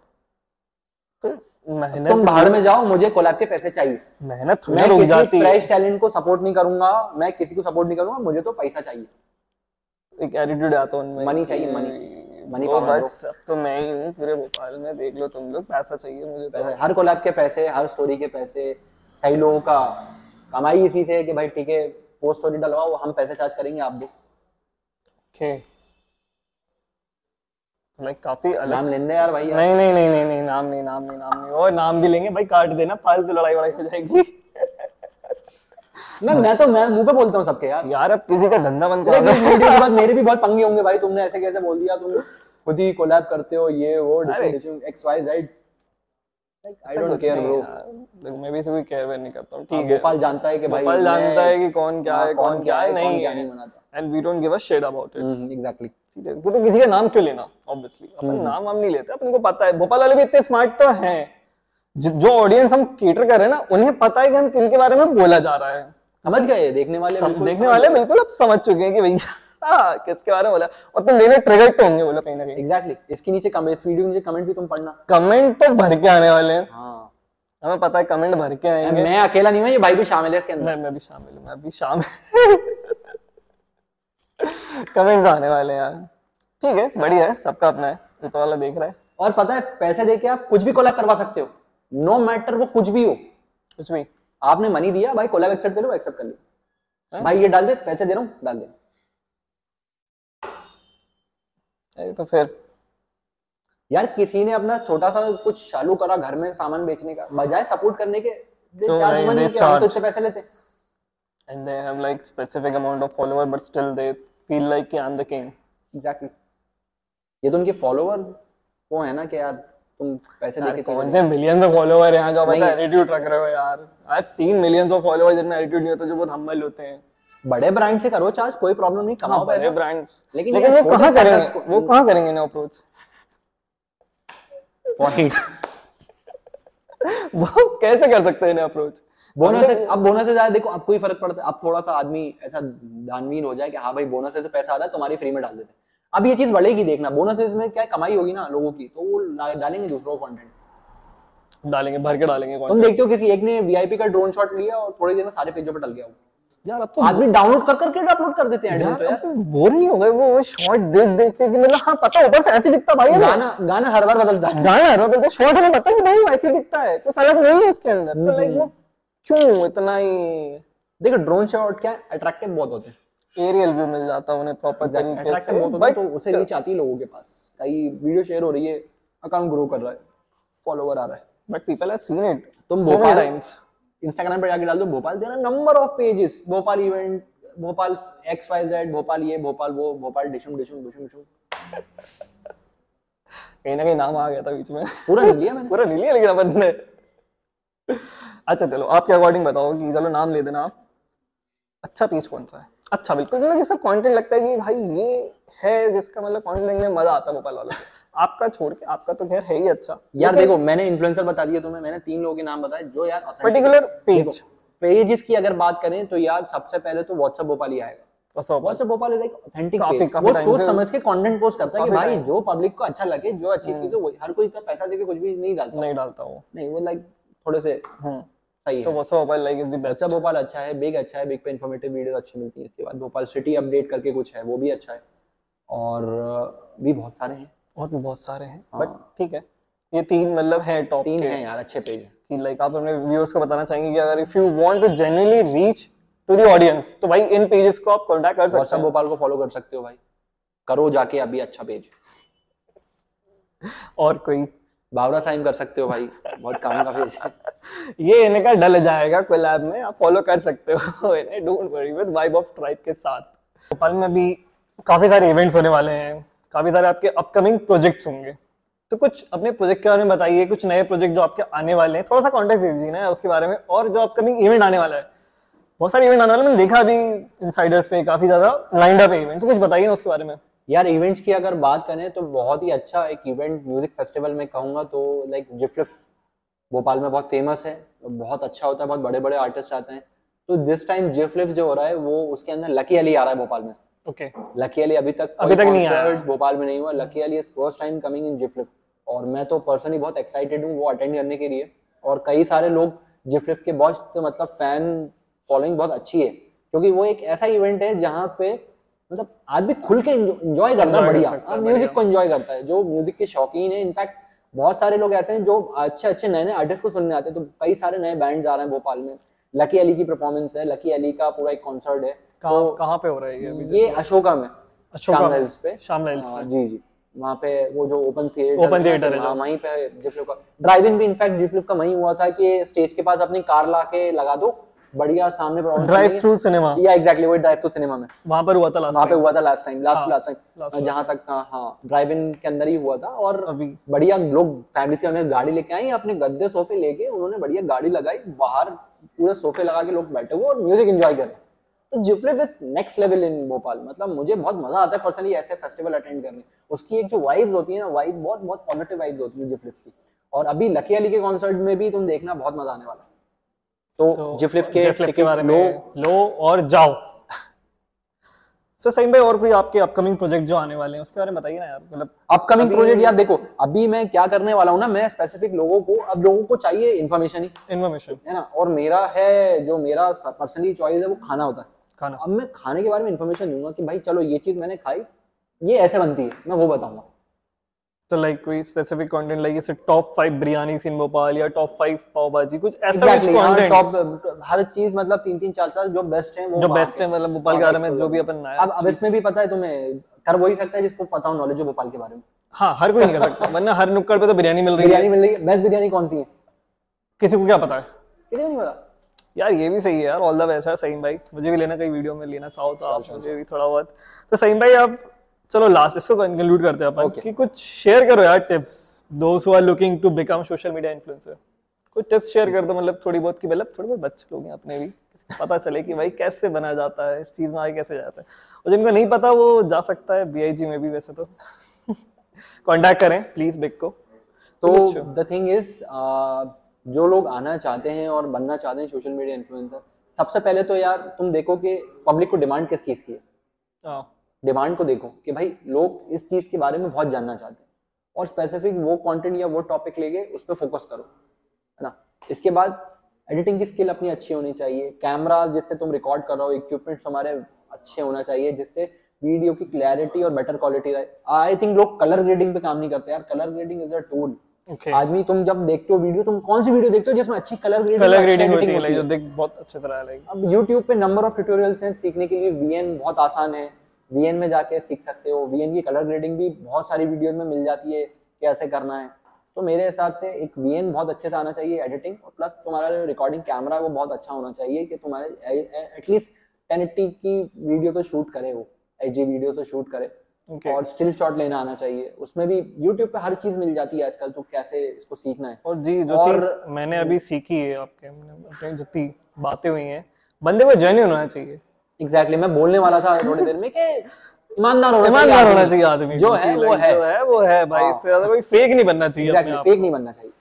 मेहनत तुम बाहर में जाओ मुझे कोलैब के पैसे चाहिए। मेहनत मैं रुक किसी जाती फ्रेश टैलेंट को सपोर्ट नहीं करूँगा मैं किसी को सपोर्ट नहीं करूँगा मुझे तो पैसा चाहिए। एक एटीट्यूड आता है उनमें Money चाहिए, money. Money वो बस अब तो मैं ही हूँ पूरे भोपाल में देख लो तुम लोग पैसा चाहिए मुझे तो। हर कोलैब के पैसे हर स्टोरी के पैसे कई लोगों का कमाई इसी से है कि भाई ठीक है पोस्ट स्टोरी डलवाओ हम पैसे चार्ज करेंगे आप दो। ओके लाइक काफ़ी अलग नाम लेंगे यार भाई यार। नहीं नहीं नहीं नहीं नाम नहीं नाम नहीं नाम नहीं। और नाम भी लेंगे भाई काट देना फालतू लड़ाई वड़ाई हो जाएगी। मैं मैं तो मैं मुँह पे बोलता हूँ सबके यार। यार अब किसी का धंधा बंद लेकिन वीडियो के बाद मेरे भी बहुत पंगे होंगे भाई तुमने ऐसे कैसे बोल दिया तुम खुद ही कोलैब करते हो ये वो। X Y Z I don't care bro bro मैं भी इसे कोई केयर नहीं करता हूँ ठीक है। गोपाल जानता है कि भाई गोपाल जानता है कि कौन क्या हाँ, है कौन क्या है नहीं क्या नहीं बनाता। And we don't give a shit about it exactly ठीक तो किसी का नाम क्यों लेना ऑब्वियसली अपन नाम हम नहीं लेते अपन को पता है। भोपाल वाले भी इतने स्मार्ट तो हैं। जि- ऑडियंस हम केटर कर रहे हैं ना उन्हें पता है कि हम किन के बारे में बोला जा रहा है। समझ गए देखने वाले बिल्कुल देखने वाले बिल्कुल अब समझ चुके हैं कि भैया *laughs* हाँ, किसके बारे में बोला? और तुम देने ट्रिगर तो होंगे बोला कहीं ना कहीं। एग्जैक्टली इसके नीचे कमेंट वीडियो नीचे कमेंट भी तुम पढ़ना। कमेंट तो भर के आने वाले हैं। हाँ। हमें पता है कमेंट भर के आएँगे। मैं अकेला नहीं हूँ ये भाई भी शामिल है इसके अंदर। मैं भी शामिल हूँ मैं भी शामिल कमेंट *laughs* तो आने वाले हैं यार। ठीक है बढ़िया है सबका अपना है ऊपर वाला देख रहा है। और पता है पैसे देके आप कुछ भी कोलैब करवा सकते हो। नो मैटर वो कुछ भी हो। कुछ भी। आपने मनी दिया भाई कोलैब एक्सेप्ट कर लो एक्सेप्ट कर लो। हाँ। भाई ये डाल दे पैसे दे रहा हूँ डाल दे। तो फिर। यार किसी ने अपना छोटा सा कुछ चालू करा घर में सामान बेचने का बजाय सपोर्ट करने के दे तो चार्ज मनी के हम तो charge. पैसे लेते। And they have like specific amount of follower but still they feel like कि I'm the king एग्जैक्टली ये तो उनके फॉलोवर वो है ना कि यार तुम पैसे देके कौन से मिलियंस ऑफ़ फॉलोवर यहाँ जो नहीं। बता एटीट्यूड रख रहे हो यार। I have seen millions of followers जिनमें एटीट्यूड नहीं होता जो बहुत हम्बल होते हैं। बड़े ब्रांड से करो चार्ज कोई प्रॉब्लम नहीं कमाओ हाँ, बड़े ब्रांड्स लेकिन लेकिन वो कहाँ करेंगे? वो कहाँ करेंगे ना अप्रोच पॉइंट वो कैसे कर सकते हैं ना अप्रोच बोनस अब बोनस से ज़्यादा देखो आपको ही फ़र्क पड़ता है अब थोड़ा सा आदमी ऐसा दानवीन हो जाए कि हाँ भाई बोनस से पैसा आता है तुम्हारी फ्री में डाल देते हैं। अब ये चीज़ बढ़ेगी देखना। बोनसेस में क्या कमाई होगी ना लोगों की तो वो डालेंगे दूसरों को कंटेंट डालेंगे भर के डालेंगे तुम। देखते हो किसी एक ने वीआईपी का ड्रोन शॉट लिया और थोड़ी देर में सारे पेजों पे डल गया यार अब तो आदमी डाउनलोड कर करके अपलोड कर देते हैं यार तो यार। बोर नहीं हो गए वो शॉर्ट देख देख के कि मतलब हाँ पता ऊपर से ऐसे दिखता भाई। गाना गाना हर बार बदलता है। गाना है तो शॉर्ट हमें पता नहीं भाई ऐसे दिखता है कुछ अलग नहीं है उसके अंदर। तो लाइक वो क्यों इतना ही देखो ड्रोन शॉट क्या अट्रैक्टिव बहुत होते हैं। एरियल व्यू मिल जाता है उन्हें प्रॉपर तरीके से बट तो उसे रीच आती है लोगों के पास। कई वीडियो शेयर हो रही है अकाउंट ग्रो कर रहा है फॉलोवर आ रहा है। But people have seen it तुम भोपाल times इंस्टाग्राम पे जाके डाल दो भोपाल देना number of pages Bhopal event Bhopal X Y Z Bhopal ये भोपाल वो भोपाल डिशुम डिशुम डिशुम डिशुम कहीं ना कहीं नाम आ गया था बीच में। पूरा नहीं लिया मैंने। पूरा नहीं लिया लेकिन अपन ने। अच्छा चलो आपके अकॉर्डिंग बताओ कि चलो नाम ले देना आप। अच्छा पेज कौन सा है? अच्छा बिल्कुल। मतलब जिसका कंटेंट लगता है कि भाई ये है जिसका मतलब कंटेंट देखने में मज़ा आता है भोपाल वालों *laughs* आपका छोड़ के आपका तो खैर है ही अच्छा। यार देखो मैंने इन्फ्लुएंसर बता दिया तुम्हें मैंने तीन लोगों के नाम बताए जो यार पर्टिकुलर पेज पेजेस की अगर बात करें तो यार सबसे पहले तो व्हाट्सएप भोपाल ही आएगा। WhatsApp Bhopal is like authentic काफी- पेज काफ़ी वो सोच समझ के कंटेंट पोस्ट करता है कि भाई जो पब्लिक को अच्छा लगे जो अच्छी चीज़ हर कोई इतना पैसा देके कुछ भी नहीं डालता। नहीं डालता वो। नहीं वो लाइक थोड़े से हम्म। सही तो है वैसा mobile like is the best Bhopal अच्छा है बिग अच्छा है बिग पे इन्फॉर्मेटिव वीडियोस अच्छी मिलती है इसके बाद भोपाल सिटी अपडेट करके कुछ है वो भी अच्छा है। और भी बहुत सारे हैं। और भी बहुत सारे हैं हाँ। बट ठीक है। ये तीन मतलब है टॉप तीन हैं यार अच्छे पेज कि लाइक आप अपने व्यूअर्स को बताना चाहेंगे कि अगर if you want to genuinely reach to the audience तो भाई इन पेजेस को आप कांटेक्ट कर सकते हैं। भोपाल को फॉलो कर सकते हो भाई। करो जाके अभी अच्छा पेज और कोई बावरा साइन कर सकते हो भाई। बहुत काम का है। ये इन्हें का डल जाएगा कोलैब में, आप फॉलो कर सकते हो इन्हें don't worry with vibe of tribe के साथ। भोपाल में भी काफ़ी सारे इवेंट्स होने वाले हैं, काफ़ी सारे आपके अपकमिंग प्रोजेक्ट्स होंगे। तो कुछ अपने प्रोजेक्ट के बारे में बताइए, कुछ नए प्रोजेक्ट जो आपके आने वाले हैं। थोड़ा सा कॉन्टेक्ट दीजिए ना उसके बारे में, और जो अपकमिंग इवेंट आने वाला है। बहुत सारे इवेंट आने वाले मैंने देखा अभी इनसाइडर्स पे काफ़ी ज़्यादा लाइंड अप है इवेंट तो कुछ बताइए ना उसके बारे में। यार इवेंट्स की अगर बात करें तो बहुत ही अच्छा एक इवेंट म्यूज़िक फेस्टिवल में कहूँगा तो लाइक जिफ्लिफ भोपाल में बहुत फ़ेमस है बहुत अच्छा होता है बहुत बड़े बड़े आर्टिस्ट आते हैं। तो दिस टाइम जिफ्लिफ जो हो रहा है वो उसके अंदर लकी अली आ रहा है भोपाल में। ओके लकी अली अभी तक अभी तक नहीं आया। भोपाल में नहीं हुआ। Lucky Ali first time coming in जिफ्लिफ और मैं तो पर्सनली बहुत एक्साइटेड हूँ वो अटेंड करने के लिए। और कई सारे लोग जिफ्लिफ के बहुत तो मतलब फ़ैन फॉलोइंग बहुत अच्छी है। क्योंकि वो एक ऐसा इवेंट है जहाँ पे मतलब आदमी खुल के एंजॉय करता है बढ़िया। और म्यूज़िक को एंजॉय करता है जो म्यूज़िक के शौकीन है इनफैक्ट बहुत सारे लोग ऐसे हैं जो अच्छे अच्छे नए नए आर्टिस्ट को सुनने आते हैं तो कई सारे नए बैंड्स आ रहे हैं भोपाल में। लकी अली की परफॉर्मेंस है लकी अली का पूरा एक कॉन्सर्ट है। कहाँ कहाँ पे हो रहा है ये ये अशोका में अशोका। हिल्स पे। श्याम हिल्स हाँ, जी जी। वहाँ पे वो जो ओपन थिएटर ओपन है हाँ, वहीं पे जिफ्लिप का ड्राइव इन भी इनफैक्ट जिफ्लिप का वहीं हुआ था कि स्टेज के पास अपनी कार ला के लगा दो बढ़िया सामने ड्राइव थ्रू सिनेमा या एग्जैक्टली वही ड्राइव टू सिनेमा में। वहाँ पर हुआ था लास्ट वहाँ पे हुआ था लास्ट टाइम लास्ट हाँ, लास्ट टाइम जहाँ तक हाँ, हाँ ड्राइव इन के अंदर ही हुआ था और अभी। बढ़िया लोग फैमिली से उन्हें गाड़ी लेके आए अपने गद्दे सोफे लेके उन्होंने बढ़िया गाड़ी लगाई बाहर पूरे सोफे लगा के लोग बैठे हुए और म्यूज़िक एंजॉय कर रहे हैं। तो जिफ्लिप is next level in Bhopal मतलब मुझे बहुत मज़ा आता है पर्सनली ऐसे फेस्टिवल अटेंड करने। उसकी एक जो वाइब्स होती है ना वाइब बहुत बहुत पॉजिटिव वाइब्स होती है जिफ्लिप की। और अभी लकी अली के कॉन्सर्ट में भी तुम देखना बहुत मज़ा आने वाला है। तो, तो जिफ्लिप के जिफ्लिप के बारे में लो और जाओ। सर सही भाई और कोई आपके अपकमिंग प्रोजेक्ट जो आने वाले हैं उसके बारे में बताइए ना यार मतलब अपकमिंग प्रोजेक्ट यार देखो अभी मैं क्या करने वाला हूँ ना मैं स्पेसिफिक लोगों को अब लोगों को चाहिए इन्फॉर्मेशन ही इन्फॉर्मेशन है ना? और मेरा है जो मेरा पर्सनली चॉइस है वो खाना होता है। खाना। अब मैं खाने के बारे में इन्फॉर्मेशन दूँगा कि भाई चलो ये चीज़ मैंने खाई ये ऐसे बनती है मैं वो बताऊँगा। तो लाइक कोई स्पेसिफिक कंटेंट लाइक जैसे top five biryani in Bhopal या टॉप फाइव पाव भाजी कुछ ऐसा Exactly, हाँ, कंटेंट top- हर चीज़ मतलब तीन तीन चार चार जो बेस्ट है वो जो बेस्ट। है मतलब भोपाल के बारे में जो भी अपन नया अब अब इसमें भी पता है तुम्हें कर वही सकता है जिसको पता हो नॉलेज हो भोपाल के बारे में। हाँ हर कोई नहीं कर सकता वरना हर नुक्कड़ पे तो बिरयानी मिल रही है। बिरयानी मिल रही है। बेस्ट बिरयानी कौन सी है? किसी को क्या पता है? किसी को नहीं पता। यार ये भी सही है यार ऑल द बेस्ट है सहीम भाई। मुझे भी लेना कहीं वीडियो में लेना चाहो तो आप मुझे भी थोड़ा बहुत। तो सहीम भाई आप चलो लास्ट इसको कंक्लूड करते हैं अपन Okay. कि कुछ शेयर करो यार tips those who are looking to become social media influencer कुछ टिप्स शेयर कर दो मतलब थोड़ी बहुत की मतलब थोड़े बहुत बच्चे लोग हैं अपने भी पता चले कि भाई कैसे बना जाता है इस चीज़ में आगे कैसे जाता है। और जिनको नहीं पता वो जा सकता है बीआईजी में भी वैसे तो। *laughs* कांटेक्ट करें प्लीज़ बिग को। तो द थिंग इज़ जो लोग आना चाहते हैं और बनना चाहते हैं सोशल मीडिया इन्फ्लुएंसर सबसे पहले तो यार तुम देखो कि पब्लिक को डिमांड किस चीज़ की है। हाँ। डिमांड को देखो कि भाई लोग इस चीज़ के बारे में बहुत जानना चाहते हैं और स्पेसिफिक वो कंटेंट या वो टॉपिक लेके उस पर फोकस करो है ना? इसके बाद एडिटिंग की स्किल अपनी अच्छी होनी चाहिए कैमरा जिससे तुम रिकॉर्ड कर रहे हो इक्विपमेंट्स हमारे अच्छे होना चाहिए जिससे वीडियो की क्लैरिटी और बेटर क्वालिटी रहे। आई थिंक लोग कलर ग्रेडिंग पे काम नहीं करते यार colour grading is a tool okay आदमी तुम जब देखते हो वीडियो तुम कौन सी वीडियो देखते हो जिसमें अच्छी कलर ग्रेडिंग कलर ग्रेडिंग होती है जो देख बहुत अच्छे तरह अब YouTube पे नंबर ऑफ़ ट्यूटोरियल्स हैं सीखने के लिए VN बहुत आसान है। VN में जाके सीख सकते हो। VN की कलर ग्रेडिंग भी बहुत सारी वीडियोस में मिल जाती है कैसे करना है। तो मेरे हिसाब से एक VN बहुत अच्छे से आना चाहिए एडिटिंग और प्लस तुम्हारा जो रिकॉर्डिंग कैमरा है वो बहुत अच्छा होना चाहिए कि तुम्हारे एटलीस्ट 1080 की वीडियो तो शूट करे वो एच वीडियो से शूट करे। ओके और स्टिल शॉट लेना आना चाहिए। उसमें भी YouTube पे हर चीज़ मिल जाती है आजकल तो कैसे इसको सीखना है? और जी जो और- चीज़ मैंने अभी सीखी है आपके जितनी बातें हुई हैं बंदे को जेन्युइन होना चाहिए। एग्जैक्टली exactly, मैं बोलने वाला था थोड़ी देर में कि ईमानदार होना ईमानदार चाहिए होना आदमी। चाहिए आदमी जो है वो है। जो है वो है भाई हाँ। इससे ज़्यादा कोई फेक नहीं बनना चाहिए एग्जैक्टली फेक नहीं बनना चाहिए।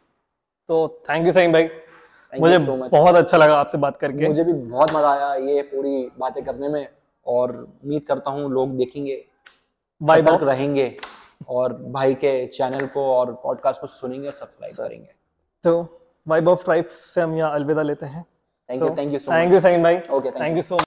तो थैंक यू सहीम भाई। मुझे so बहुत अच्छा लगा आपसे बात करके। मुझे भी बहुत मज़ा आया ये पूरी बातें करने में और उम्मीद करता हूँ लोग देखेंगे बाय सतर्क बाय रहेंगे और भाई के चैनल को और पॉडकास्ट को सुनेंगे और सब्सक्राइब करेंगे। तो वाइब ऑफ़ ट्राइब से हम यहाँ अलविदा लेते हैं। You, thank you so thank you Saheem भाई। Thank thank you so